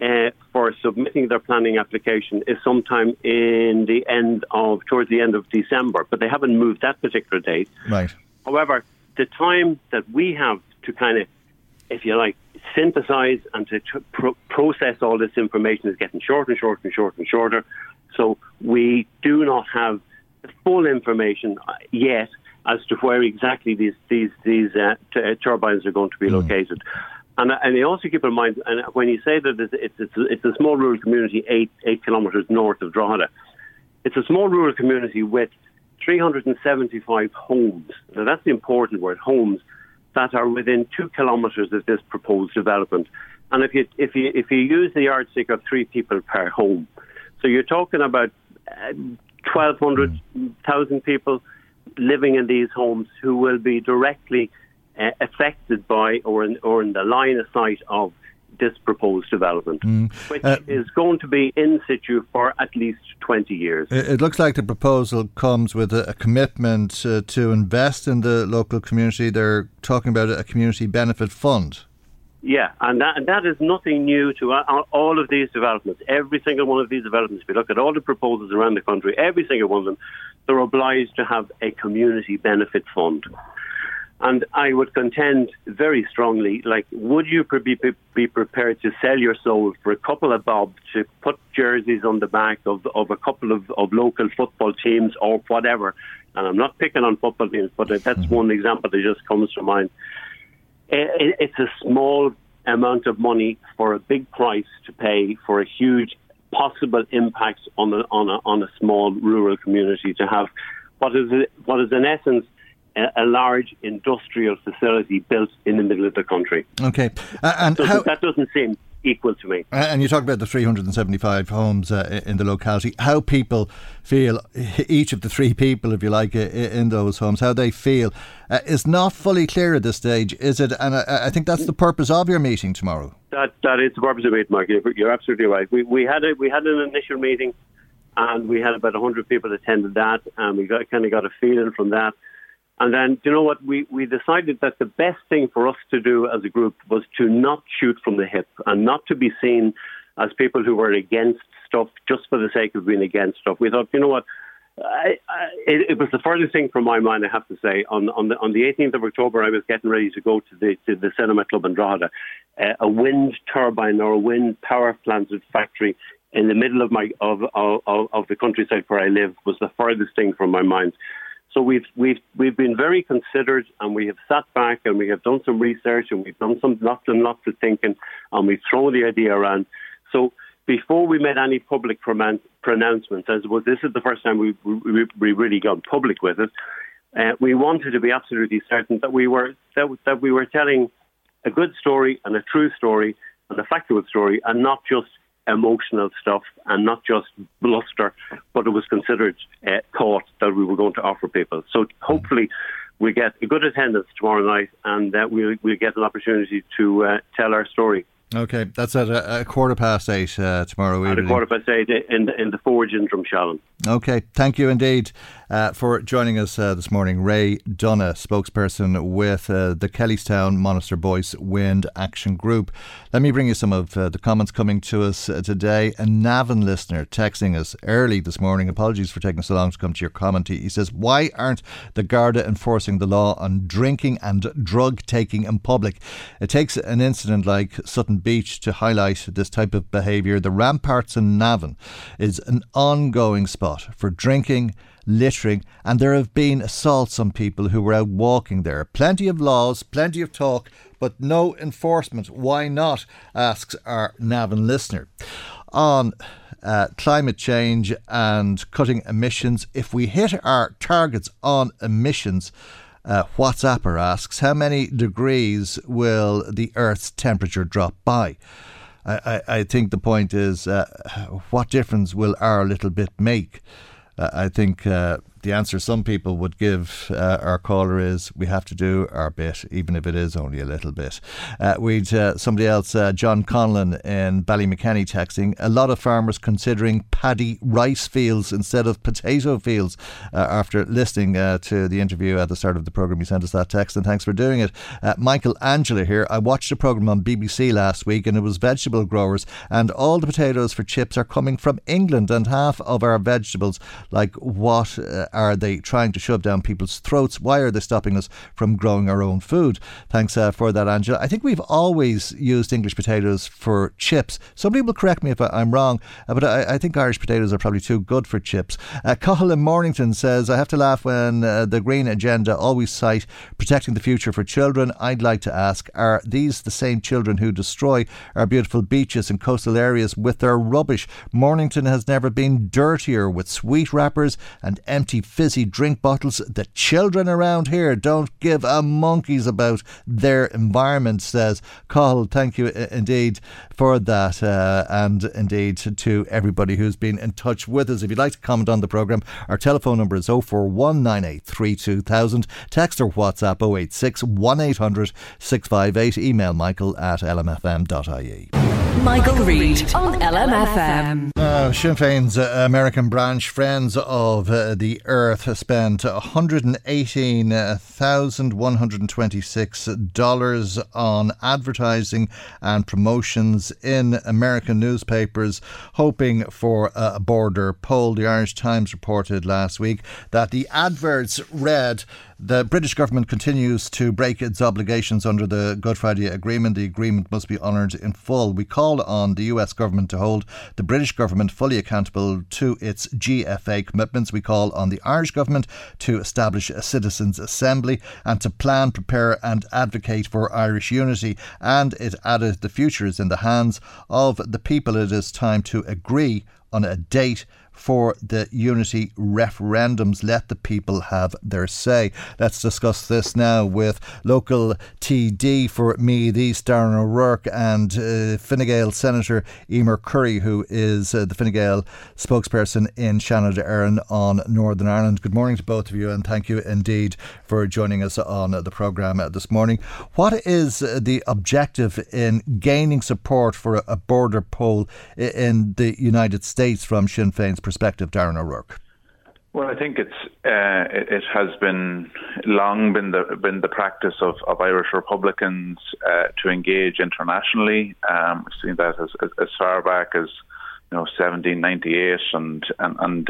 uh, for submitting their planning application is sometime in the end of towards the end of December, but they haven't moved that particular date. Right. However, the time that we have to kind of, if you like, synthesize and to tr- pro- process all this information is getting shorter and shorter and shorter and shorter. So we do not have the full information uh, yet as to where exactly these these these uh, t- uh, turbines are going to be located. And, and also keep in mind, and when you say that it's, it's, it's, a small rural community eight, eight kilometres north of Drogheda, it's a small rural community with 375 homes. Now, that's the important word, homes, that are within two kilometres of this proposed development. And if you, if, you, if you use the yardstick of three people per home, so you're talking about uh, 1,200, 1,000 people living in these homes who will be directly uh, affected by or in, or in the line of sight of this proposed development, which Uh, is going to be in situ for at least 20 years. It looks like the proposal comes with a, a commitment uh, to invest in the local community. They're talking about a community benefit fund. Yeah, and that, and that is nothing new to all- all of these developments. Every single one of these developments, if you look at all the proposals around the country, every single one of them, they're obliged to have a community benefit fund. And I would contend very strongly, like, would you be, be prepared to sell your soul for a couple of bob to put jerseys on the back of, of a couple of, of local football teams or whatever? And I'm not picking on football teams, but that's mm-hmm. one example that just comes to mind. It, it's a small amount of money for a big price to pay for a huge possible impact on a, on a, on a small rural community to have what is what is in essence a, a large industrial facility built in the middle of the country. Okay, uh, and So how, that doesn't seem equal to me. Uh, And you talk about the 375 homes uh, in the locality. How people feel, each of the three people, if you like, in those homes, how they feel, uh, is not fully clear at this stage, is it? And I, I think that's the purpose of your meeting tomorrow. That that is the purpose of it, Mike. You're, absolutely right. We we had a we had an initial meeting, and we had about hundred people attended that, and we got kind of got a feeling from that. And then, you know what? We we decided that the best thing for us to do as a group was to not shoot from the hip and not to be seen as people who were against stuff just for the sake of being against stuff. We thought, you know what? I, I, it, it was the furthest thing from my mind, I have to say. On on the on the 18th of October, I was getting ready to go to the to the cinema club in Drogheda. Uh, a wind turbine or a wind power planted factory in the middle of my of, of of the countryside where I live was the furthest thing from my mind. So we've we've we've been very considered, and we have sat back and we have done some research, and we've done some lots and lots of thinking, and we've thrown the idea around. So before we made any public pronoun- pronouncements, as well, this is the first time we we, we really gone public with it. Uh, we wanted to be absolutely certain that we were that, that we were telling a good story and a true story and a factual story, and not just emotional stuff and not just bluster, but it was considered uh, thought that we were going to offer people. So hopefully we get a good attendance tomorrow night and uh, we'll, we'll get an opportunity to uh, tell our story. Okay, that's at a, a quarter past eight uh, tomorrow At a evening. quarter past eight in the, in the Forge in Drumshallon. Okay, thank you indeed uh, for joining us uh, this morning. Ray Dunna, spokesperson with uh, the Kellystown Monasterboice Wind Action Group. Let me bring you some of uh, the comments coming to us uh, today. A Navan listener texting us early this morning. Apologies for taking so long to come to your comment. He says, Why aren't the Garda enforcing the law on drinking and drug taking in public? It takes an incident like Beach to highlight this type of behaviour. The ramparts in Navan is an ongoing spot for drinking, littering, and there have been assaults on people who were out walking there. Plenty of laws, plenty of talk, but no enforcement. Why not? asks our Navan listener. On uh, climate change and cutting emissions, if we hit our targets on emissions, uh, WhatsApper asks, how many degrees will the Earth's temperature drop by? I, I, I think the point is, uh, what difference will our little bit make? Uh, I think uh, the answer some people would give uh, our caller is we have to do our bit, even if it is only a little bit. Uh, we'd uh, somebody else, uh, John Conlon in Ballymakenny, texting a lot of farmers considering paddy rice fields instead of potato fields. Uh, after listening uh, to the interview at the start of the programme, you sent us that text, and thanks for doing it. Michael Angela here. I watched a programme on BBC last week, and it was vegetable growers, and all the potatoes for chips are coming from England, and half of our vegetables, like what are they trying to shove down people's throats? Why are they stopping us from growing our own food? Thanks uh, for that, Angela. I think we've always used English potatoes for chips. Somebody will correct me if I'm wrong, uh, but I, I, think Irish potatoes are probably too good for chips. Uh, Cahill in Mornington says, I have to laugh when uh, the Green Agenda always cite protecting the future for children. I'd like to ask, are these the same children who destroy our beautiful beaches and coastal areas with their rubbish? Mornington has never been dirtier with sweet wrappers and empty fizzy drink bottles. The children around here don't give a monkey's about their environment, says Cahill. Thank you indeed for that, uh, and indeed to everybody who's been in touch with us. If you'd like to comment on the programme, our telephone number is 04198322000. Text or WhatsApp 086 1800 658. Email michael at lmfm.ie. Michael Reade on LMFM. Uh, Sinn Féin's uh, American branch, Friends of uh, the Earth, spent $118,126 on advertising and promotions in American newspapers, hoping for a border poll. The Irish Times reported last week that the adverts read the British government continues to break its obligations under the Good Friday Agreement. The agreement must be honoured in full. We call on the US government to hold the British government fully accountable to its GFA commitments. We call on the Irish government to establish a citizens' assembly and to plan, prepare, and advocate for Irish unity. And it added the future is in the hands of the people. It is time to agree on a date for the unity referendums. Let the people have their say. Let's discuss this now with local TD for Meath East, Darren O'Rourke, and uh, Fine Gael Senator Emer Currie, who is uh, the Fine Gael spokesperson in Seanad Éireann on Northern Ireland. Good morning to both of you, and thank you indeed for joining us on the programme this morning. What is the objective in gaining support for a border poll in the United States from Sinn Féin's perspective, Darren O'Rourke? Well, I think it's uh, it, it, has been long been the been the practice of, of Irish Republicans uh, to engage internationally. Um, we've seen that as, as, as far back as you know 1798, and and and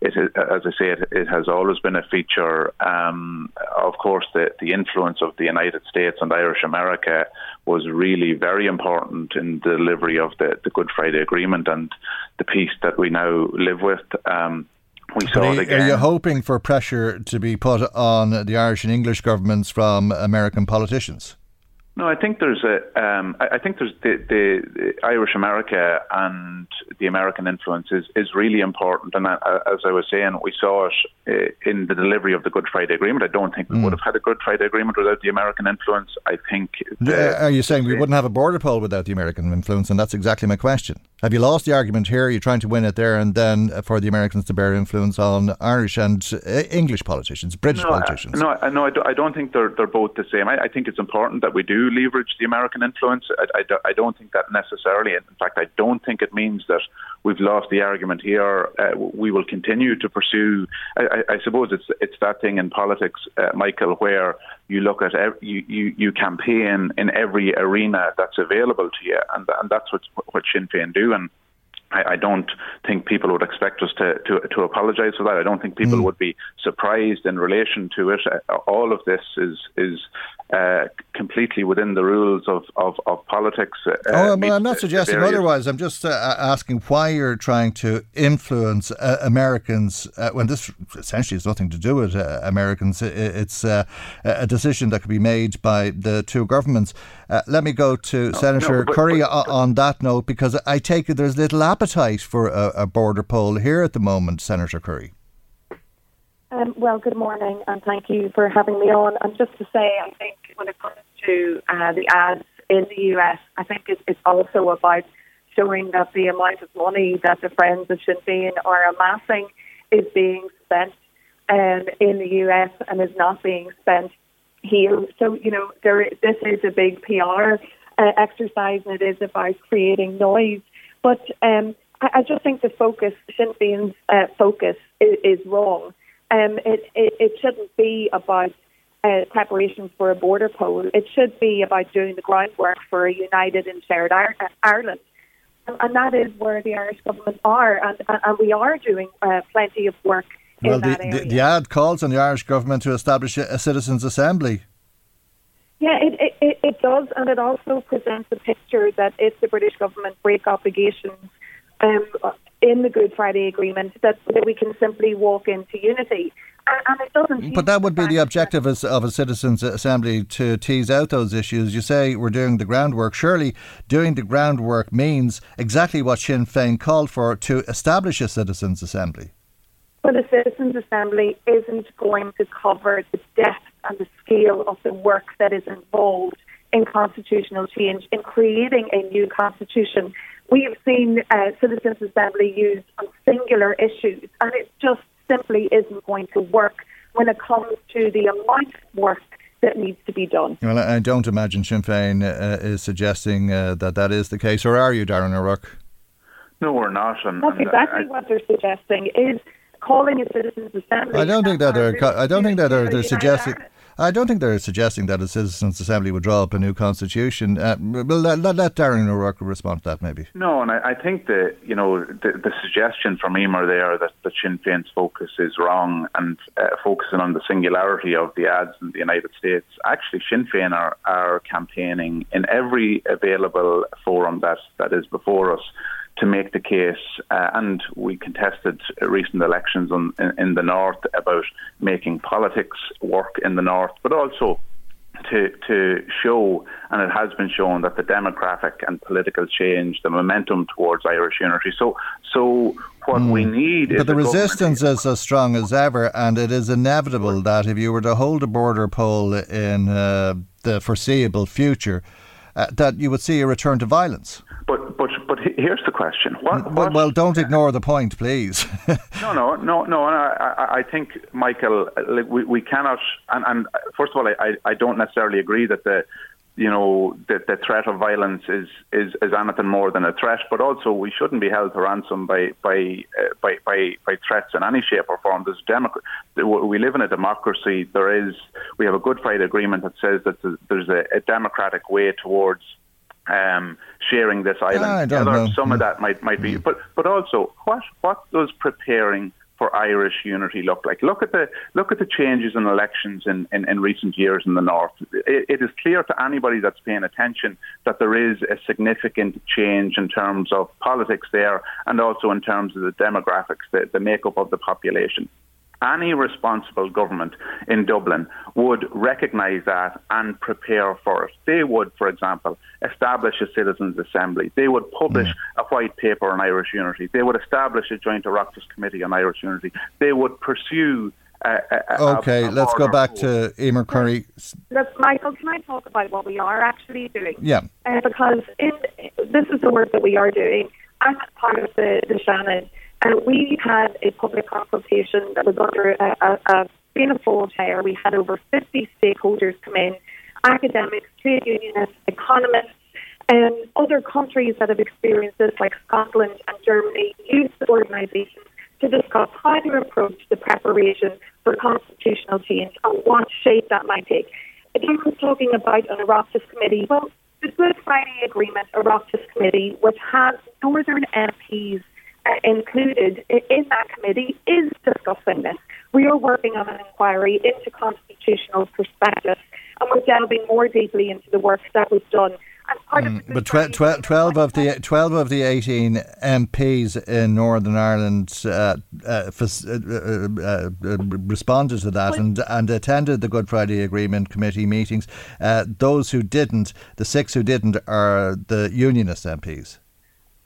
it as I say, it, it has always been a feature. Um, of course, the the influence of the United States and Irish America was really very important in the delivery of the, the Good Friday Agreement and the peace that we now live with. Um, we saw are, it again. Are you hoping for pressure to be put on the Irish and English governments from American politicians? No, I think there's a. Um, I think there's the, the, the, Irish America and the American influence is, is really important. And uh, as I was saying, we saw it uh, in the delivery of the Good Friday Agreement. I don't think we mm. would have had a Good Friday Agreement without the American influence. I think. The, Are you saying we wouldn't have a border poll without the American influence? And that's exactly my question. Have you lost the argument here? You're trying to win it there, and then for the Americans to bear influence on Irish and uh, English politicians, British no, politicians. I, no, no, I don't think they're they're both the same. I, I think it's important that we do leverage the American influence. I, I, I, don't think that necessarily. In fact, I don't think it means that we've lost the argument here. Uh, we will continue to pursue. I, I, suppose it's it's that thing in politics, uh, Michael, where you look at every, you, you you campaign in every arena that's available to you, and and that's what what Sinn Féin do. And I, I don't think people would expect us to to, to apologise for that. I don't think people mm. would be surprised in relation to it. Uh, all of this is is uh, completely within the rules of, of, of politics. Uh, oh, well, I'm not suggesting otherwise. I'm just uh, asking why you're trying to influence uh, Americans uh, when this essentially has nothing to do with uh, Americans. It's a decision that could be made by the two governments. Let me go to no, Senator no, but, Currie but, but, on that note because I take it there's little appetite for a, a border poll here at the moment, Senator Currie. Um, well, good morning, and thank you for having me on. And just to say, I think when it comes to uh, the ads in the US, I think it's, it's also about showing that the amount of money that the Friends of Sinn Féin are amassing is being spent um, in the US and is not being spent here. So, you know, there, this is a big PR uh, exercise and it is about creating noise. But um, I, I, just think the focus, Sinn Féin's uh, focus, is, is wrong. Um, it, it, it shouldn't be about uh, preparations for a border poll. It should be about doing the groundwork for a united and shared Ireland. And that is where the Irish government are, and, and we are doing uh, plenty of work well, the, the, the, ad calls on the Irish government to establish a, a citizens' assembly. Yeah, it, it, it does, and it also presents a picture that if the British government break obligations um, in the Good Friday Agreement, that, that we can simply walk into unity. And, it doesn't. But that would be the objective of, of a citizens' assembly to tease out those issues. You say we're doing the groundwork. Surely, doing the groundwork means exactly what Sinn Féin called for to establish a citizens' assembly. Well, the Citizens' Assembly isn't going to cover the depth and the scale of the work that is involved in constitutional change, in creating a new constitution. We have seen uh, Citizens' Assembly used on singular issues, and it just simply isn't going to work when it comes to the amount of work that needs to be done. Well, I don't imagine Sinn Féin uh, is suggesting uh, that that is the case, or are you, Darren O'Rourke? No, we're not. And, That's and exactly I, what they're suggesting. Is calling a citizens' assembly. I don't think that they're. I don't think that they're, they're suggesting. I don't think they're suggesting that a citizens' assembly would draw up a new constitution. Uh, well, let, let, let Darren O'Rourke respond to that, maybe. No, and I, I think the you know the, the suggestion from Emer there that the Sinn Féin's focus is wrong and uh, focusing on the singularity of the ads in the United States. Actually, Sinn Féin are, are campaigning in every available forum that that is before us to make the case, uh, and we contested recent elections on, in, in, the north about making politics work in the north, but also to to show, and it has been shown that the demographic and political change, the momentum towards Irish unity. So, so what mm. we need but the resistance is as strong as ever, and it is inevitable that if you were to hold a border poll in uh, the foreseeable future, uh, that you would see a return to violence. But but but here's the question. What, well, well, don't ignore the point, please. no, no, no, no. And I, I, I think, Michael, like we, we cannot. And, and first of all, I, I don't necessarily agree that the you know, the, the threat of violence is, is, is anything more than a threat, but also we shouldn't be held to ransom by by uh, by, by, by threats in any shape or form. There's democ- we live in a democracy. There is we have a Good Friday Agreement that says that there's a, a democratic way towards um, sharing this island. Ah, Some of that might might be, but but also what what does preparing for Irish unity look like? Look at the look at the changes in elections in, in, in recent years in the north. It, it is clear to anybody that's paying attention that there is a significant change in terms of politics there, and also in terms of the demographics, the, the makeup of the population any responsible government in Dublin would recognise that and prepare for it. They would, for example, establish a citizens' assembly. They would publish mm. a white paper on Irish unity. They would establish a joint Oireachtas committee on Irish unity. They would pursue. okay, a, a let's go back to Emer Currie. Look, Michael, can I talk about what we are actually doing? Yeah. Uh, because in, this is the work that we are doing as part of the, the Seanad and we had a public consultation that was under a, a, a Fianna Fáil chair. We had over 50 stakeholders come in, academics, trade unionists, economists, and other countries that have experienced this, like Scotland and Germany, youth organisations, to discuss how to approach the preparation for constitutional change and what shape that might take. Again, we're talking about an Oireachtas committee. Well, the Good Friday Agreement Oireachtas committee, which has Northern MPs included in that committee is discussing this. We are working on an inquiry into constitutional perspectives and we're delving more deeply into the work that was done. Mm, but tw- tw- 12 of the 12 of the 18 MPs in Northern Ireland uh, uh, uh, uh, uh, responded to that and, and attended the Good Friday Agreement Committee meetings. Uh, those who didn't, the six who didn't, are the Unionist MPs.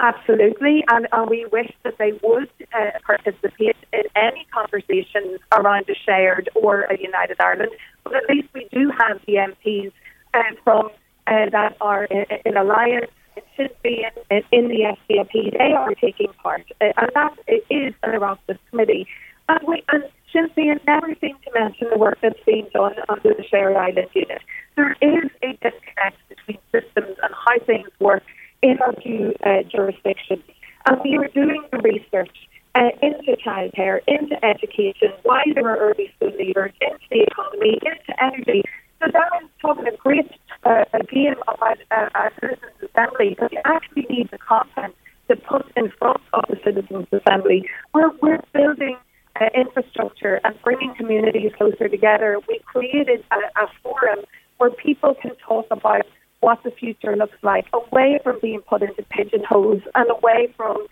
Absolutely, and, and we wish that they would uh, participate in any conversations around a shared or a united Ireland. But at least we do have the MPs uh, from uh, that are in, in alliance. It should be in, in the SDLP. They are taking part, uh, and that is an Oireachtas committee. And, we, and Sinn Féin never seem to mention the work that's being done under the Shared Island unit. There is a disconnect between systems and how things work in our two uh, jurisdictions. And we are doing the research uh, into childcare, into education, why there are early school leavers, into the economy, into energy. So that is talking a great uh, game about uh, a citizens' assembly, but you actually need the content to put in front of the citizens' assembly. We're, we're building uh, infrastructure and bringing communities closer together. We created a, a forum where people can talk about what the future looks like, away from being put into pigeonholes and away from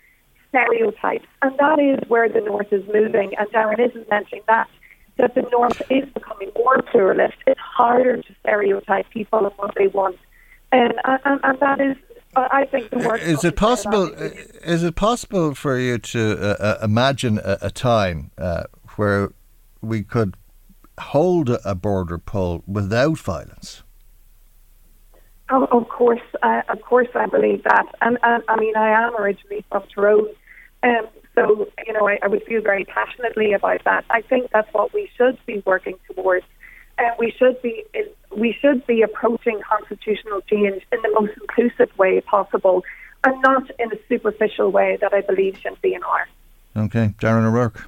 stereotypes. And that is where the North is moving. And Darren isn't mentioning that. That the North is becoming more pluralist. It's harder to stereotype people and what they want. And, and, and that is I think the work. Is it possible? Is it possible for you to uh, uh, imagine a, a time uh, where we could hold a border pull without violence? Oh, of course, uh, of course, I believe that, and, and I mean, I am originally from Tyrone, um, so you know, I, I would feel very passionately about that. I think that's what we should be working towards. Uh, we should be we should be approaching constitutional change in the most inclusive way possible, and not in a superficial way that I believe Sinn Féin are. Okay, Darren O'Rourke.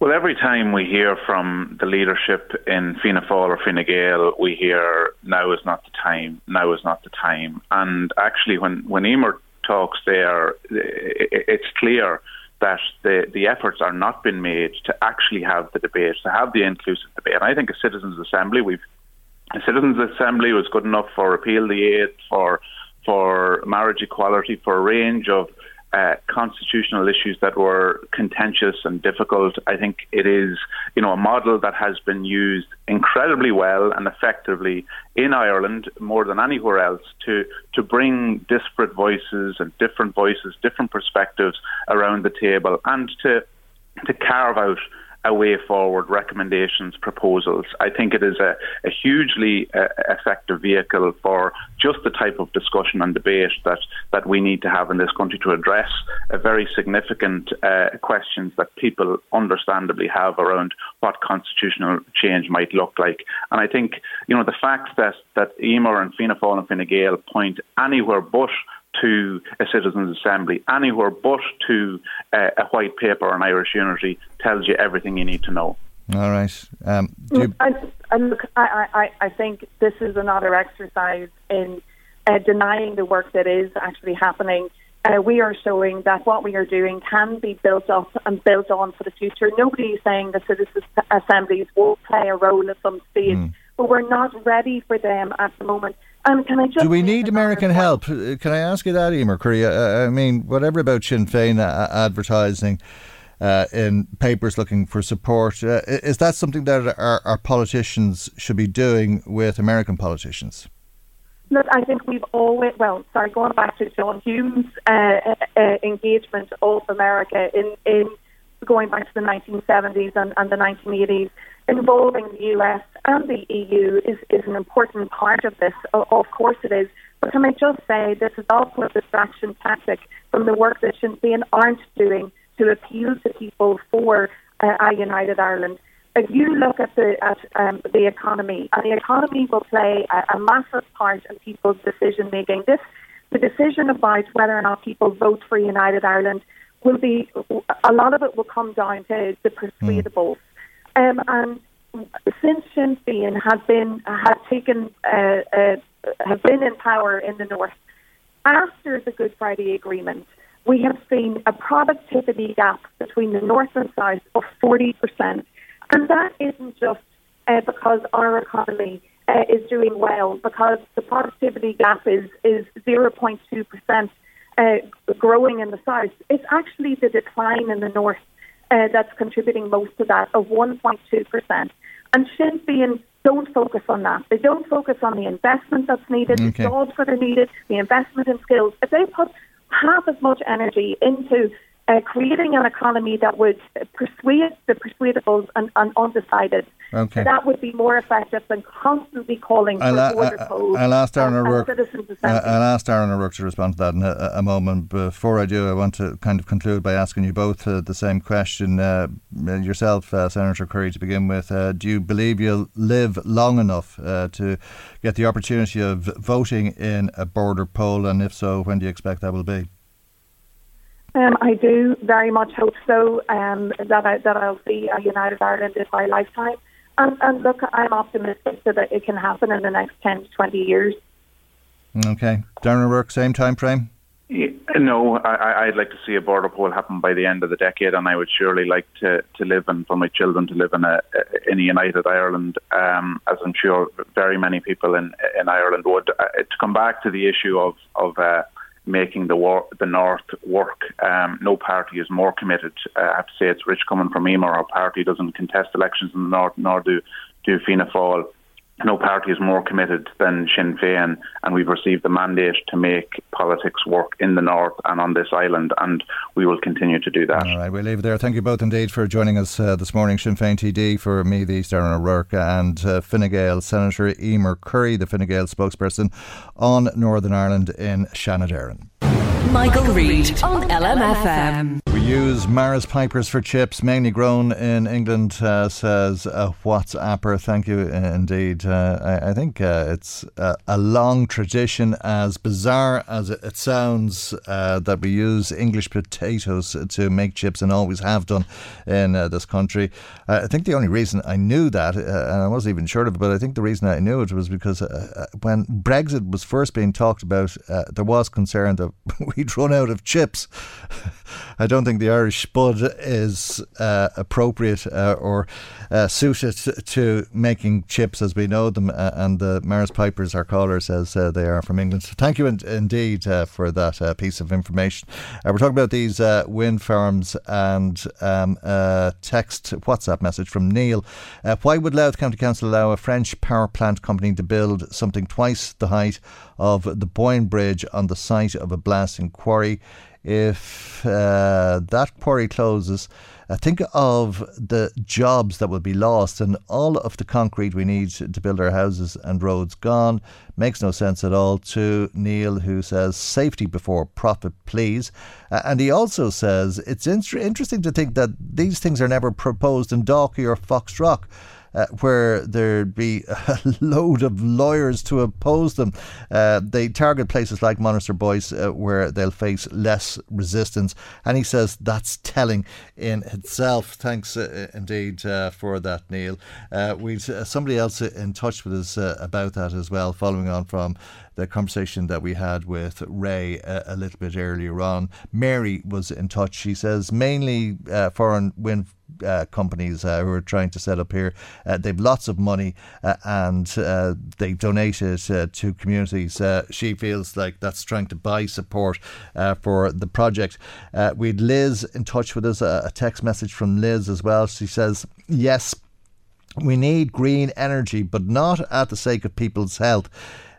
Well, every time we hear from the leadership in Fianna Fáil or Fine Gael, we hear now is not the time, now is not the time. And actually, when when Emer talks there, it's clear that the, the efforts are not being made to actually have the debate, to have the inclusive debate. And I think a citizens' assembly, we've a citizens' assembly was good enough for repeal the eighth, for for marriage equality, for a range of constitutional issues that were contentious and difficult. I think it is, you know, a model that has been used incredibly well and effectively in Ireland more than anywhere else to to bring disparate voices and different voices, different perspectives around the table, and to to carve out a way forward, recommendations, proposals. I think it is a, a hugely uh, effective vehicle for just the type of discussion and debate that, that we need to have in this country to address a very significant uh, questions that people understandably have around what constitutional change might look like. And I think, you know, the fact that, that Emer and Fianna Fáil and Fine Gael point anywhere but to a citizens' assembly, anywhere but to uh, a white paper on Irish unity tells you everything you need to know. All right. Um, you... I, I, look, I, I, I think this is another exercise in uh, denying the work that is actually happening. Uh, we are showing that what we are doing can be built up and built on for the future. Nobody is saying the citizens' assemblies won't play a role at some stage, mm. But we're not ready for them at the moment. Um, can I just Do we need American help? Uh, can I ask you that, Emer? Uh, I mean, whatever about Sinn Féin uh, advertising uh, in papers looking for support, uh, is that something that our, our, politicians should be doing with American politicians? Look, I think we've always, well, sorry, going back to John Hume's uh, engagement of America in, in going back to the 1970s and, and the 1980s, involving the US and the EU is, is an important part of this. Of course it is. But can I just say this is also a distraction tactic from the work that Sinn Féin aren't doing to appeal to people for uh, a united Ireland. If you look at the at um, the economy, and the economy will play a, a massive part in people's decision making. This the decision about whether or not people vote for United Ireland will be a lot of it will come down to the persuadable. Mm. Um, and since Sinn Féin have been have taken uh, uh, have been in power in the north after the Good Friday Agreement, we have seen a productivity gap between the north and south of forty percent, and that isn't just uh, because our economy uh, is doing well, because the productivity gap is is zero point two percent uh, growing in the south. It's actually the decline in the north uh, that's contributing most to that of 1.2%. And Sinn Féin don't focus on that. They don't focus on the investment that's needed, okay. the jobs that are needed, the investment in skills. If they put half as much energy into uh, creating an economy that would persuade the persuadables and, and undecided. Okay. That would be more effective than constantly calling I'll, border I- codes I'll ask Darren and O'Rourke. I'll ask Darren O'Rourke to respond to that in a, a moment. Before I do, I want to kind of conclude by asking you both uh, the same question. Uh, yourself, uh, Senator Currie, to begin with, uh, do you believe you'll live long enough uh, to get the opportunity of voting in a border poll? And if so, when do you expect that will be? Um, I do very much hope so um, that I, that I'll see a united Ireland in my lifetime. And, and look, I'm optimistic that it can happen in the next 10 to 20 years. Okay. Darren O'Rourke, same time frame? Yeah, No, I, I- I'd like to see a border poll happen by the end of the decade, and I would surely like to, to live and for my children to live in a in a united Ireland, um, as I'm sure very many people in in Ireland would. Uh, to come back to the issue of of uh, making the war, the North work, um, no party is more committed. Uh, I have to say it's rich coming from Emer. Our party doesn't contest elections in the North, nor do do Fianna Fáil no party is more committed than Sinn Féin, and we've received the mandate to make politics work in the north and on this island, and we will continue to do that. All right, we'll leave it there. Thank you both indeed for joining us uh, this morning. Sinn Féin TD for me, the Darren O'Rourke, and uh, Fine Gael Senator Emer Currie, the Fine Gael spokesperson on Northern Ireland in Seanad Éireann. Michael Reade on LMFM. We use Maris Pipers for chips, mainly grown in England, uh, says a WhatsApper. Thank you uh, indeed. Uh, I, I think uh, it's a, a long tradition, as bizarre as it, it sounds, uh, that we use English potatoes to make chips and always have done in uh, this country. Uh, I think the only reason I knew that, uh, and I wasn't even sure of it, but I think the reason I knew it was because uh, uh, when Brexit was first being talked about, uh, there was concern that we'd run out of chips. I don't think the Irish spud is uh, appropriate uh, or uh, suited to making chips as we know them. Uh, and the Maris Pipers, our caller, says uh, they are from England. So thank you in- indeed uh, for that piece of information. We're talking about these wind farms and um, text WhatsApp message from Neil. Why would Louth County Council allow a French power plant company to build something twice the height of the Boyne Bridge on the site of a blasting quarry? if uh, that quarry closes, uh, think of the jobs that will be lost and all of the concrete we need to build our houses and roads gone. Makes no sense at all. To Neil, who says safety before profit, please. Uh, and he also says it's inter- interesting to think that these things are never proposed in Dalkey or Foxrock uh, where there'd be a load of lawyers to oppose them. Uh, they target places like Monasterboice uh, where they'll face less resistance. And he says that's telling in itself. Thanks uh, indeed uh, for that, Neil. Uh, uh, somebody else in touch with us uh, about that as well, following on from the conversation that we had with Ray uh, a little bit earlier on. Mary was in touch. She says mainly uh, foreign wind uh, companies uh, who are trying to set up here. Uh, they've lots of money uh, and uh, they donate it to communities. She feels like that's trying to buy support for the project. We had Liz in touch with us, a text message from Liz as well. She says, Yes, we need green energy, but not at the sake of people's health.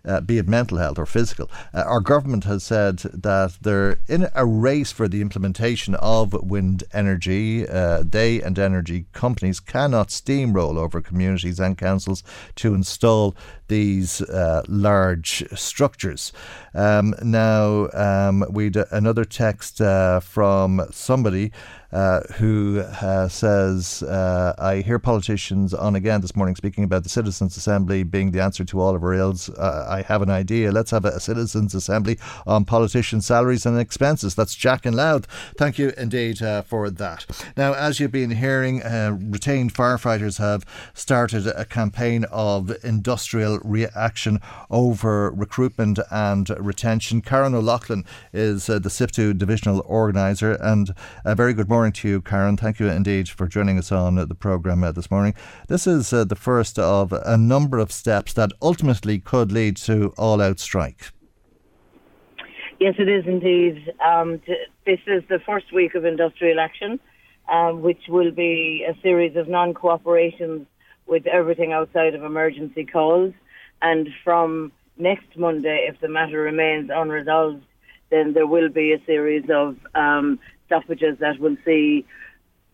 Uh, be it mental health or physical. Uh, our government has said that they're in a race for the implementation of wind energy. Uh, they and energy companies cannot steamroll over communities and councils to install these uh, large structures. Um, now, um, we another text uh, from somebody. Uh, who uh, says, uh, I hear politicians on again this morning speaking about the Citizens' Assembly being the answer to all of our ills. Uh, I have an idea. Let's have a, a Citizens' Assembly on politicians' salaries and expenses. That's Jack and Loud. Thank you indeed uh, for that. Now, as you've been hearing, uh, retained firefighters have started a campaign of industrial reaction over recruitment and retention. Karen O'Loughlin is the SIPTU divisional organiser, and a very good morning to you, Karen. Thank you indeed for joining us on the programme uh, this morning. This is uh, the first of a number of steps that ultimately could lead to all out strike. Yes, it is indeed. Um, t- this is the first week of industrial action, um, which will be a series of non cooperations with everything outside of emergency calls. And from next Monday, if the matter remains unresolved, then there will be a series of um, stoppages that will see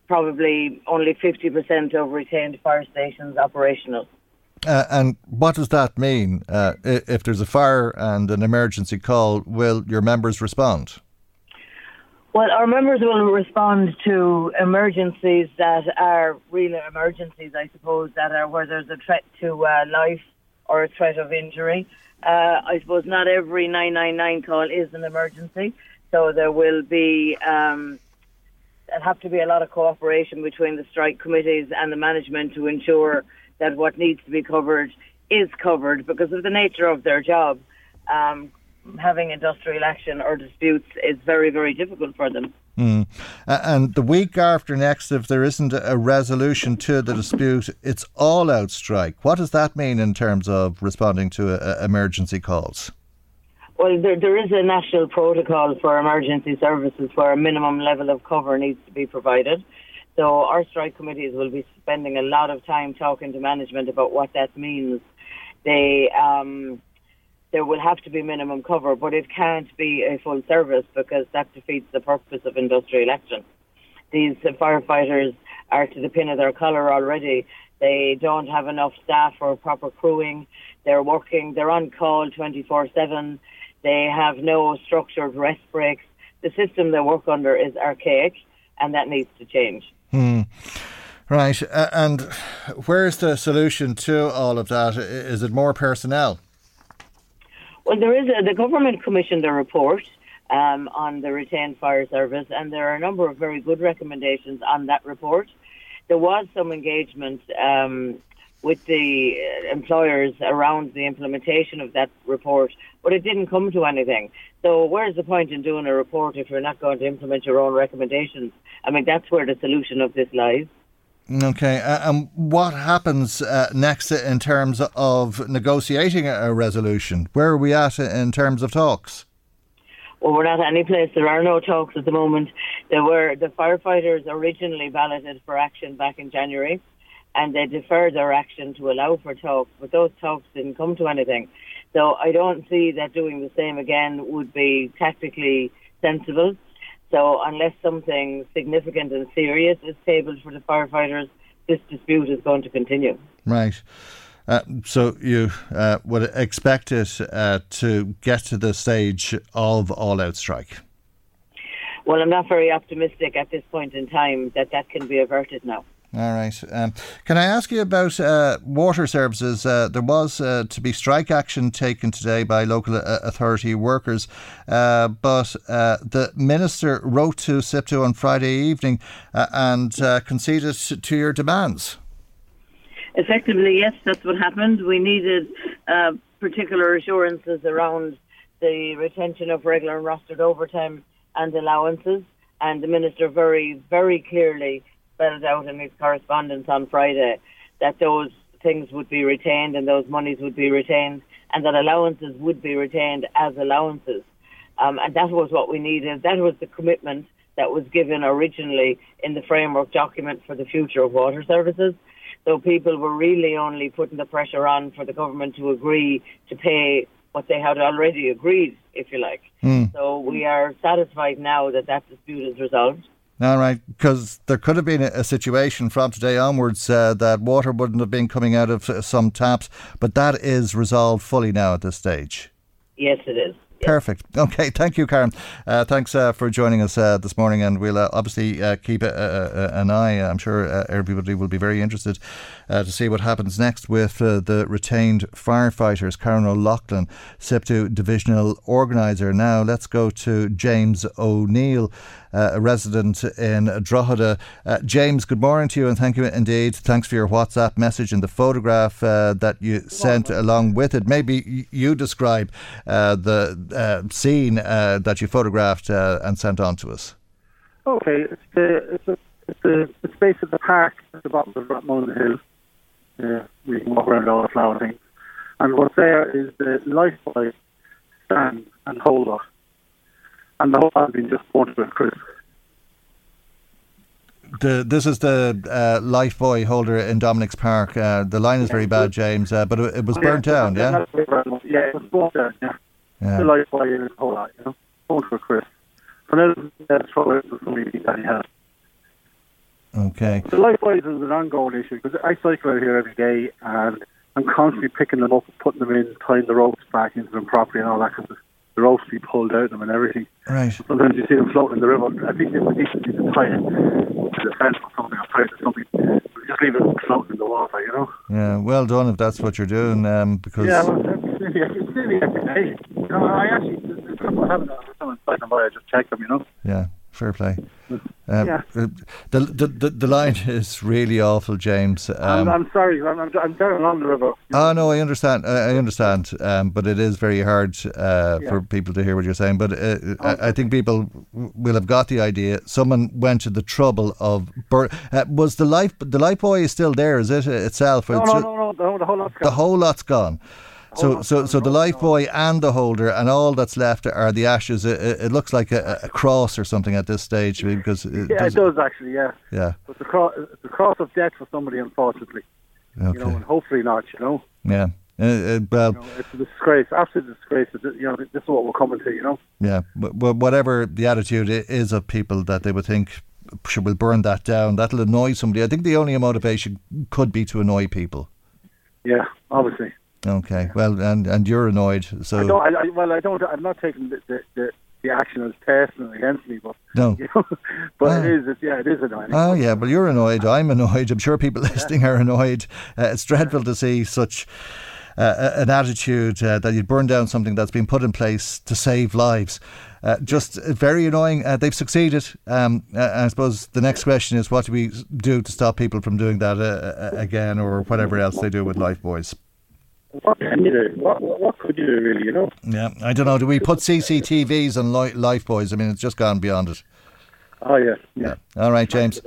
probably only 50% of retained fire stations operational. Uh, and what does that mean? Uh, if there's a fire and an emergency call, will your members respond? Well, our members will respond to emergencies that are real emergencies, I suppose, that are where there's a threat to uh, life or a threat of injury. Uh, I suppose not every 999 call is an emergency, so there will be um, there'll have to be a lot of cooperation between the strike committees and the management to ensure that what needs to be covered is covered because of the nature of their job. Um, having industrial action or disputes is very, very difficult for them. Mm. And the week after next, if there isn't a resolution to the dispute, it's all out strike. What does that mean in terms of responding to uh, emergency calls? Well, there, there is a national protocol for emergency services where a minimum level of cover needs to be provided. So our strike committees will be spending a lot of time talking to management about what that means. They um, there will have to be minimum cover, but it can't be a full service because that defeats the purpose of industrial action. These firefighters are to the pin of their collar already. They don't have enough staff or proper crewing. They're working, they're on call 24 7. They have no structured rest breaks. The system they work under is archaic and that needs to change. Hmm. Right. Uh, and where's the solution to all of that? Is it more personnel? Well, there is a, the government commissioned a report um, on the retained fire service, and there are a number of very good recommendations on that report. There was some engagement um, with the uh, employers around the implementation of that report, but it didn't come to anything. So, where's the point in doing a report if you're not going to implement your own recommendations? I mean, that's where the solution of this lies. Okay, uh, and what happens uh, next in terms of negotiating a resolution? Where are we at in terms of talks? Well, we're not at any place. There are no talks at the moment. There were the firefighters originally balloted for action back in January, and they deferred their action to allow for talks, but those talks didn't come to anything. So I don't see that doing the same again would be tactically sensible. So unless something significant and serious is tabled for the firefighters, this dispute is going to continue. Right. Uh, so you uh, would expect it uh, to get to the stage of all-out strike? Well, I'm not very optimistic at this point in time that that can be averted now. All right. Um, can I ask you about uh, water services? Uh, there was uh, to be strike action taken today by local uh, authority workers, uh, but uh, the minister wrote to SIPTU on Friday evening and conceded to your demands. Effectively, yes, that's what happened. We needed particular assurances around the retention of regular and rostered overtime and allowances, and the minister very, very clearly spelled out in his correspondence on Friday that those things would be retained and those monies would be retained and that allowances would be retained as allowances. Um, and that was what we needed. That was the commitment that was given originally in the framework document for the future of water services. So people were really only putting the pressure on for the government to agree to pay what they had already agreed, if you like. Mm. So we are satisfied now that that dispute is resolved. All right, because there could have been a, situation from today onwards uh, that water wouldn't have been coming out of uh, some taps, but that is resolved fully now at this stage. Yes, it is. Perfect. Okay, thank you, Karen. Uh, thanks uh, for joining us uh, this morning, and we'll uh, obviously uh, keep an eye. I'm sure uh, everybody will be very interested to see what happens next with the retained firefighters. Karen O'Loughlin, SIPTU divisional organiser. Now let's go to James O'Neill a resident in Drogheda. Uh, James, good morning to you and thank you indeed. Thanks for your WhatsApp message and the photograph uh, that you sent along with it. Maybe you describe uh, the uh, scene uh, that you photographed and sent on to us. Okay, it's the, it's, a, it's the, the space of the park at the bottom of Rathmullen Hill. Uh, we can walk around all the flower things. And what's there is the lifebuoy stand and holder and the whole has been just burnt to a crisp. The, this is the uh, Lifebuoy holder in Dominic's Park. Uh, the line is very bad, James, uh, but it, it was burnt yeah, down, yeah? Yeah, it was burnt down, yeah. yeah. The Lifebuoy is a whole lot, you know, burnt to a crisp. So that's probably somebody that he has. Okay. The likewise is an ongoing issue because I cycle out here every day and I'm constantly picking them up, putting them in, tying the ropes back into them properly and all that because the ropes be pulled out of them and everything. Right. Sometimes you see them floating in the river. I think it's decent to tie it to the fence or something or tie it to something. Just leave it floating in the water, you know? Yeah, well done if that's what you're doing, um, because Yeah, well, that's nearly, it's nearly every day. You know, I actually, there's people having it every time I'm by, I just check them, you know? yeah, fair play. Um, Yeah. uh, the, the the the line is really awful, James. I'm, Um, I'm sorry, I'm, I'm, I'm down along the river. Oh no, I understand. I I understand, um, but it is very hard uh, Yeah. for people to hear what you're saying. But uh, I, I think people will have got the idea. Someone went to the trouble of bur- uh, was the life the life boy is still there? Is it itself? No, It's no, no, no, the whole, lot's The whole lot's gone. So, so, so the life boy and the holder, and all that's left are the ashes. It, it, it looks like a, a cross or something at this stage because it Yeah, it does actually, yeah. Yeah. But the, cro- the cross of death for somebody, unfortunately. okay. You know, and hopefully not, you know. Yeah. Uh, uh, well, You know, it's a disgrace, absolute disgrace. You know, this is what we're coming to, you know. Yeah, but, but whatever the attitude is of people that they would think should will burn that down, that'll annoy somebody. I think the only motivation could be to annoy people. Yeah, obviously. Okay, well, and and you're annoyed, so I don't, I, well, I don't, I'm not taking the, the, the, the action as personal against me, but, No. you know, but Ah. it is, it's, yeah, it is annoying. Oh yeah, well you're annoyed. I'm annoyed. I'm sure people listening are annoyed. Uh, it's dreadful to see such uh, an attitude uh, that you'd burn down something that's been put in place to save lives. Uh, just very annoying. Uh, they've succeeded. Um, uh, I suppose the next question is, what do we do to stop people from doing that uh, uh, again, or whatever else they do with life boys? What can you do? What, what, what could you do, really, you know? Yeah, I don't know. Do we put CCTVs and li- life boys? I mean, it's just gone beyond it. Oh, yeah, yeah. All right, James.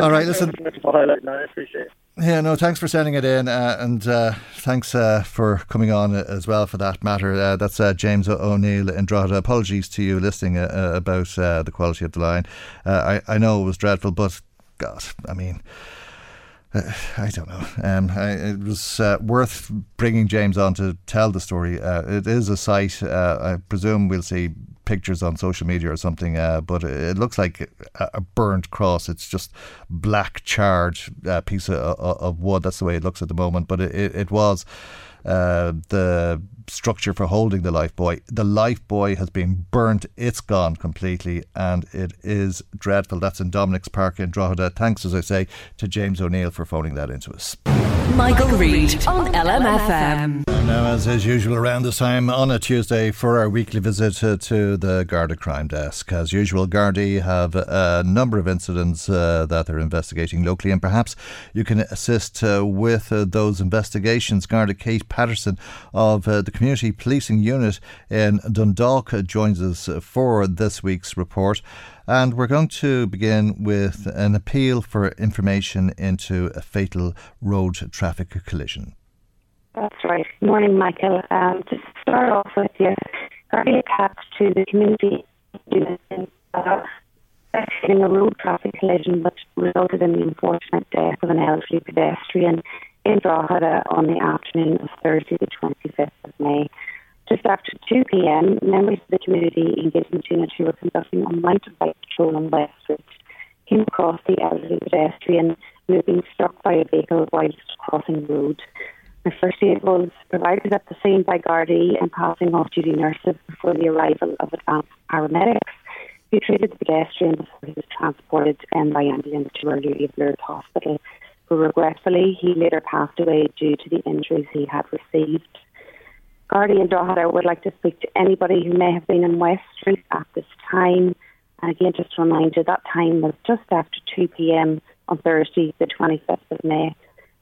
All right, listen. Thanks for highlighting that, I appreciate it. Yeah, no, thanks for sending it in, uh, and uh, thanks uh, for coming on as well for that matter. Uh, that's uh, James O'Neill in Drogheda. Apologies to you listening uh, uh, about uh, the quality of the line. Uh, I, I know it was dreadful, but God, I mean, uh, I don't know. Um, I, it was uh, worth bringing James on to tell the story. Uh, it is a site. Uh, I presume we'll see pictures on social media or something, uh, but it looks like a, a burnt cross. It's just black charred uh, piece of, of wood. That's the way it looks at the moment. But it, it, it was uh, the structure for holding the life boy. The life boy has been burnt. It's gone completely, and it is dreadful. That's in Dominic's Park in Drogheda. Thanks, as I say, to James O'Neill for phoning that into us. Michael Reade on LMFM. Now, as is usual around this time on a Tuesday for our weekly visit uh, to the Garda Crime Desk. As usual, Gardaí have a number of incidents uh, that they're investigating locally, and perhaps you can assist uh, with uh, those investigations. Garda Kate Patterson of uh, the Community Policing Unit in Dundalk joins us for this week's report. And we're going to begin with an appeal for information into a fatal road traffic collision. That's right. Morning, Michael. Um, to start off with, you, Gardaí attached to the community unit in uh, a road traffic collision which resulted in the unfortunate death of an elderly pedestrian in Drogheda on the afternoon of Thursday, the 25th of May. Just after 2 p.m., members of the community engagement unit who were conducting unmounted bike patrol on West Street came across the elderly pedestrian who had been struck by a vehicle whilst crossing the road. The first aid was provided at the scene by Gardaí and passing off duty nurses before the arrival of advanced paramedics who treated the pedestrian before he was transported um, by ambulance to Early Blurred Hospital. But regretfully, he later passed away due to the injuries he had received. And Drogheda would like to speak to anybody who may have been in West Street at this time. And again, just to remind you, that time was just after 2 p.m. on Thursday, the 25th of May.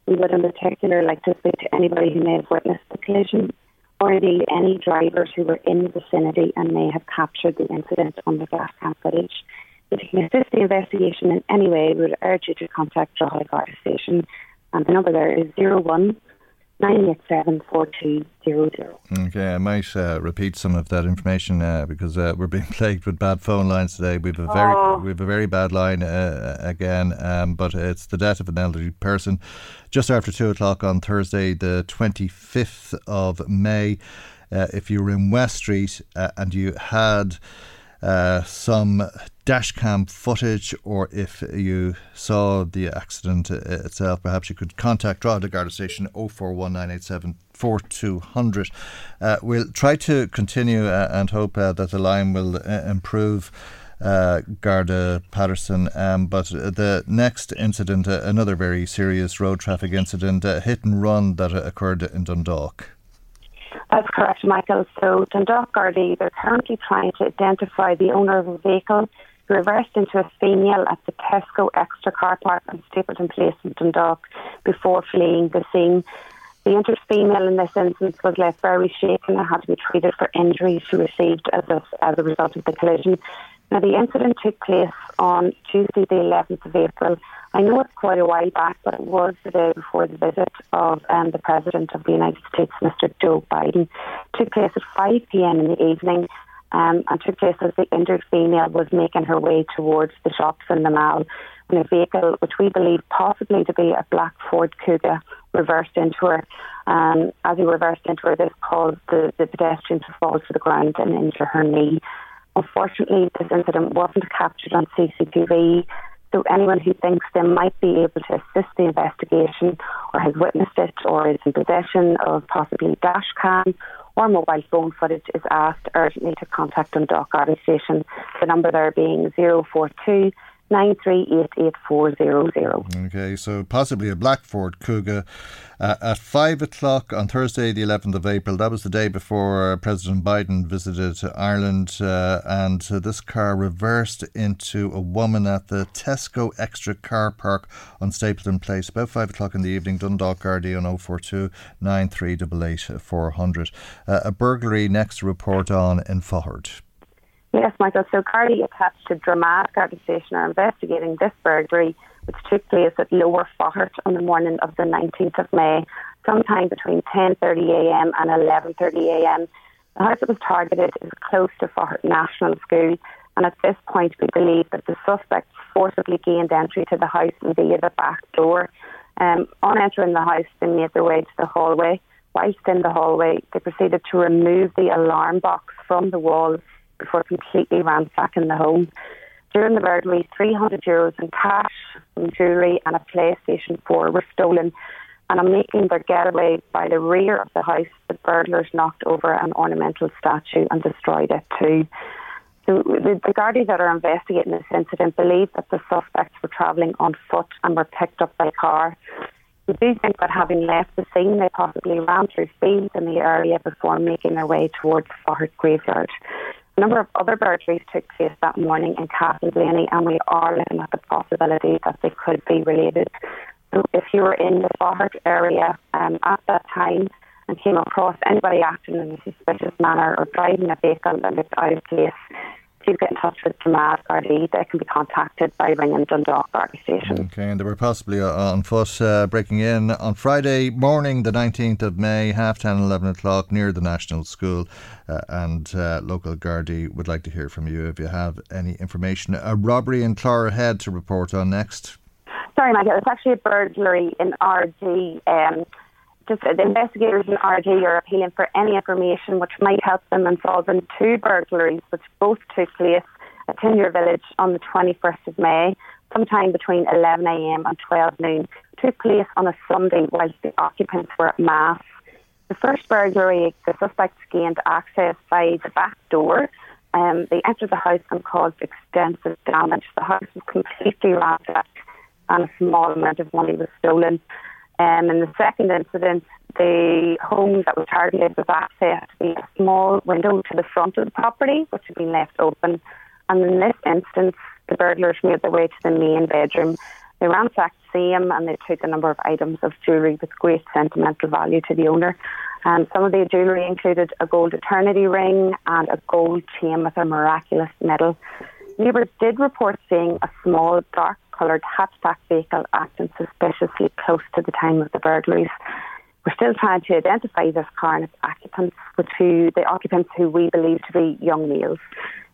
We would in particular like to speak to anybody who may have witnessed the collision or indeed any drivers who were in the vicinity and may have captured the incident on the dash cam footage. If you can assist the investigation in any way, we would urge you to contact Drogheda Garda Station. And the number there is 01 987 Okay, I might uh, repeat some of that information uh, because uh, we're being plagued with bad phone lines today. We've a very Oh. we've a very bad line uh, again, um, but it's the death of an elderly person just after two o'clock on Thursday, the twenty fifth of May. Uh, if you were in West Street uh, and you had uh, some dashcam footage or if you saw the accident itself, perhaps you could contact Drogheda Garda Station 041987 4200. Uh, we'll try to continue uh, and hope uh, that the line will uh, improve. Uh, Garda Patterson, um, but the next incident, uh, another very serious road traffic incident, hit and run that occurred in Dundalk. That's correct, Michael. So Dundalk Gardaí, they're currently trying to identify the owner of a vehicle who reversed into a female at the Tesco Extra car park on Stapleton Place in Dundalk before fleeing the scene. The injured female in this instance was left very shaken and had to be treated for injuries she received as a, as a result of the collision. Now, the incident took place on Tuesday, the 11th of April. I know it's quite a while back, but it was the day before the visit of um, the President of the United States, Mr. Joe Biden. It took place at 5 p.m. in the evening um, and took place as the injured female was making her way towards the shops in the mall when a vehicle, which we believe possibly to be a black Ford Cougar, reversed into her. Um, as he reversed into her, this caused the, the pedestrian to fall to the ground and injure her knee. Unfortunately, this incident wasn't captured on CCTV, so anyone who thinks they might be able to assist the investigation or has witnessed it or is in possession of possibly dash cam or mobile phone footage is asked urgently to contact Dundalk Garda Station. The number there being 042 9388400. Okay, so possibly a black Ford uh, at 5 o'clock on Thursday, the 11th of April. That was the day before uh, President Biden visited Ireland, uh, and uh, this car reversed into a woman at the Tesco Extra car park on Stapleton Place about 5 o'clock in the evening. Dundalk Gardaí on 042 9388 400. Uh, a burglary next report on in Faughart. Yes, Michael. So Gardaí attached to Dromad Garda are investigating this burglary, which took place at Lower Faughart on the morning of the 19th of May, sometime between 10.30am and 11.30am. The house that was targeted is close to Faughart National School, and at this point we believe that the suspects forcibly gained entry to the house via the back door. Um, on entering the house, they made their way to the hallway. Whilst in the hallway, they proceeded to remove the alarm box from the wall before completely ransacking the home. During the burglary, 300 euros in cash, some jewellery, and a PlayStation 4 were stolen. And on making their getaway by the rear of the house, the burglars knocked over an ornamental statue and destroyed it too. So the, the that are investigating this incident believe that the suspects were travelling on foot and were picked up by car. We do think that having left the scene, they possibly ran through fields in the area before making their way towards Faughart Graveyard. A number of other burglaries took place that morning in Castleblayney, and we are looking at the possibility that they could be related. So, if you were in the Faughart area um, at that time and came across anybody acting in a suspicious manner or driving a vehicle that looked out of place, please get in touch with Dromad Gardaí. They can be contacted by ringing Dundalk Garda Station. Okay, and they were possibly uh, on foot uh, breaking in on Friday morning, the 19th of May, half 10, 11 o'clock, near the National School. Uh, and uh, local Gardaí would like to hear from you if you have any information. A robbery in Clogherhead to report on next. Sorry, Michael, it's actually a burglary in Ardee. Um, just the investigators in Ardee are appealing for any information which might help them in solving two burglaries which both took place at Tinure Village on the 21st of May, sometime between 11am and 12 noon. Took place on a Sunday whilst the occupants were at Mass. The first burglary, the suspects gained access by the back door. Um, they entered the house and caused extensive damage. The house was completely ransacked and a small amount of money was stolen. Um, in the second incident, the home that was targeted was access to a small window to the front of the property, which had been left open. And in this instance, the burglars made their way to the main bedroom. They ransacked the same and they took a number of items of jewellery with great sentimental value to the owner. Um, some of the jewellery included a gold eternity ring and a gold chain with a miraculous medal. Neighbours did report seeing a small, dark coloured hatchback vehicle acting suspiciously close to the time of the burglaries. We're still trying to identify this car and its occupants, which who, the occupants who we believe to be young males.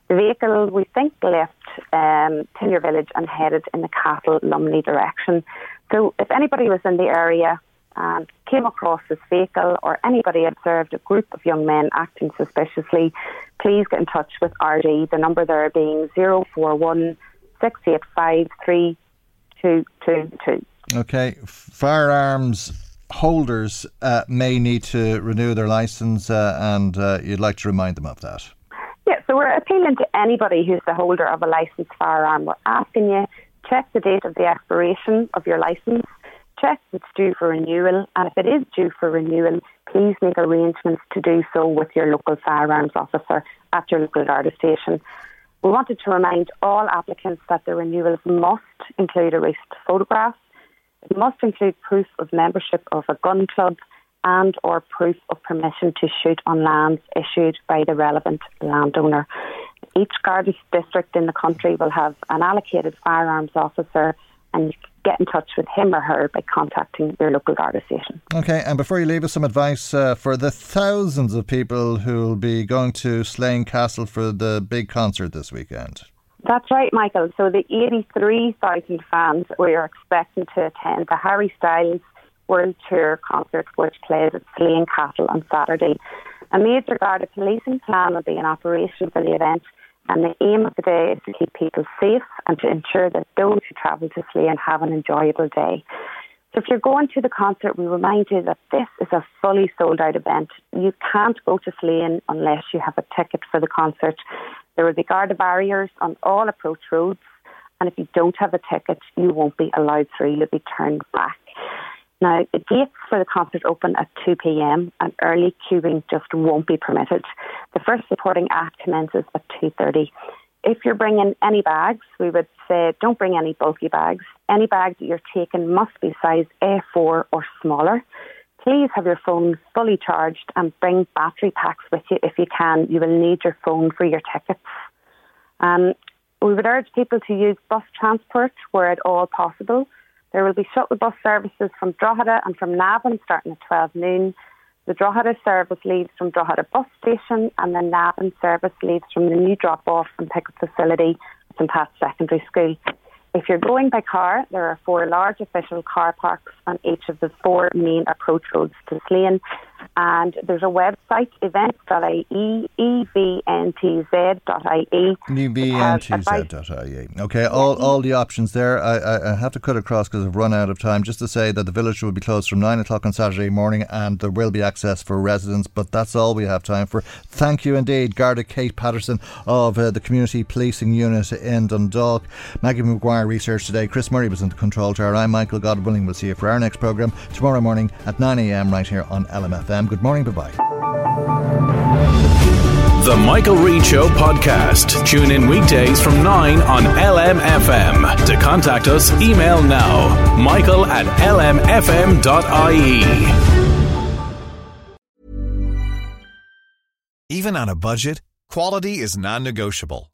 The vehicle, we think, left um, Tinure Village and headed in the Castle Lumley direction. So, if anybody was in the area and came across this vehicle or anybody observed a group of young men acting suspiciously, please get in touch with Ardee. The number there being 041 685 3222. Okay, firearms holders uh, may need to renew their license, uh, and uh, you'd like to remind them of that. Yeah, so we're appealing to anybody who's the holder of a licensed firearm. We're asking you check the date of the expiration of your license, check if it's due for renewal, and if it is due for renewal, please make arrangements to do so with your local firearms officer at your local Garda station. We wanted to remind all applicants that the renewals must include a recent photograph. It must include proof of membership of a gun club and or proof of permission to shoot on lands issued by the relevant landowner. Each Garda district in the country will have an allocated firearms officer and you get in touch with him or her by contacting your local Garda station. Okay, and before you leave us some advice uh, for the thousands of people who will be going to Slane Castle for the big concert this weekend. That's right, Michael. So the 83,000 fans we are expecting to attend the Harry Styles World Tour concert, which plays at Slane Castle on Saturday. A major Garda policing plan will be in operation for the event, and the aim of the day is to keep people safe and to ensure that those who travel to Slane have an enjoyable day. So if you're going to the concert, we remind you that this is a fully sold out event. You can't go to Slane unless you have a ticket for the concert. There will be Garda barriers on all approach roads, and if you don't have a ticket, you won't be allowed through. You'll be turned back. Now, the gates for the concert open at 2 pm and early queuing just won't be permitted. The first supporting act commences at 2.30. If you're bringing any bags, we would say don't bring any bulky bags. Any bags that you're taking must be size A4 or smaller. Please have your phone fully charged and bring battery packs with you if you can. You will need your phone for your tickets. Um, we would urge people to use bus transport where at all possible. There will be shuttle bus services from Drogheda and from Navan starting at 12 noon. The Drogheda service leaves from Drogheda bus station and the Navan service leaves from the new drop-off and pick-up facility at St Pat's Secondary School. If you're going by car, there are four large official car parks on each of the four main approach roads to Slane. And there's a website, events.ie, evntz.ie. UBNTZ.ie. Okay, all, all the options there. I, I, I have to cut across because I've run out of time. Just to say that the village will be closed from 9 o'clock on Saturday morning and there will be access for residents, but that's all we have time for. Thank you indeed, Garda Kate Patterson of uh, the Community Policing Unit in Dundalk. Maggie McGuire research today. Chris Murray was in the control tower. I'm Michael Godwilling. We'll see you for our next programme tomorrow morning at 9am right here on LMFM. Good morning. Bye bye. The Michael Reade Show podcast. Tune in weekdays from 9 on LMFM. To contact us, email now michael at lmfm.ie. Even on a budget, quality is non negotiable.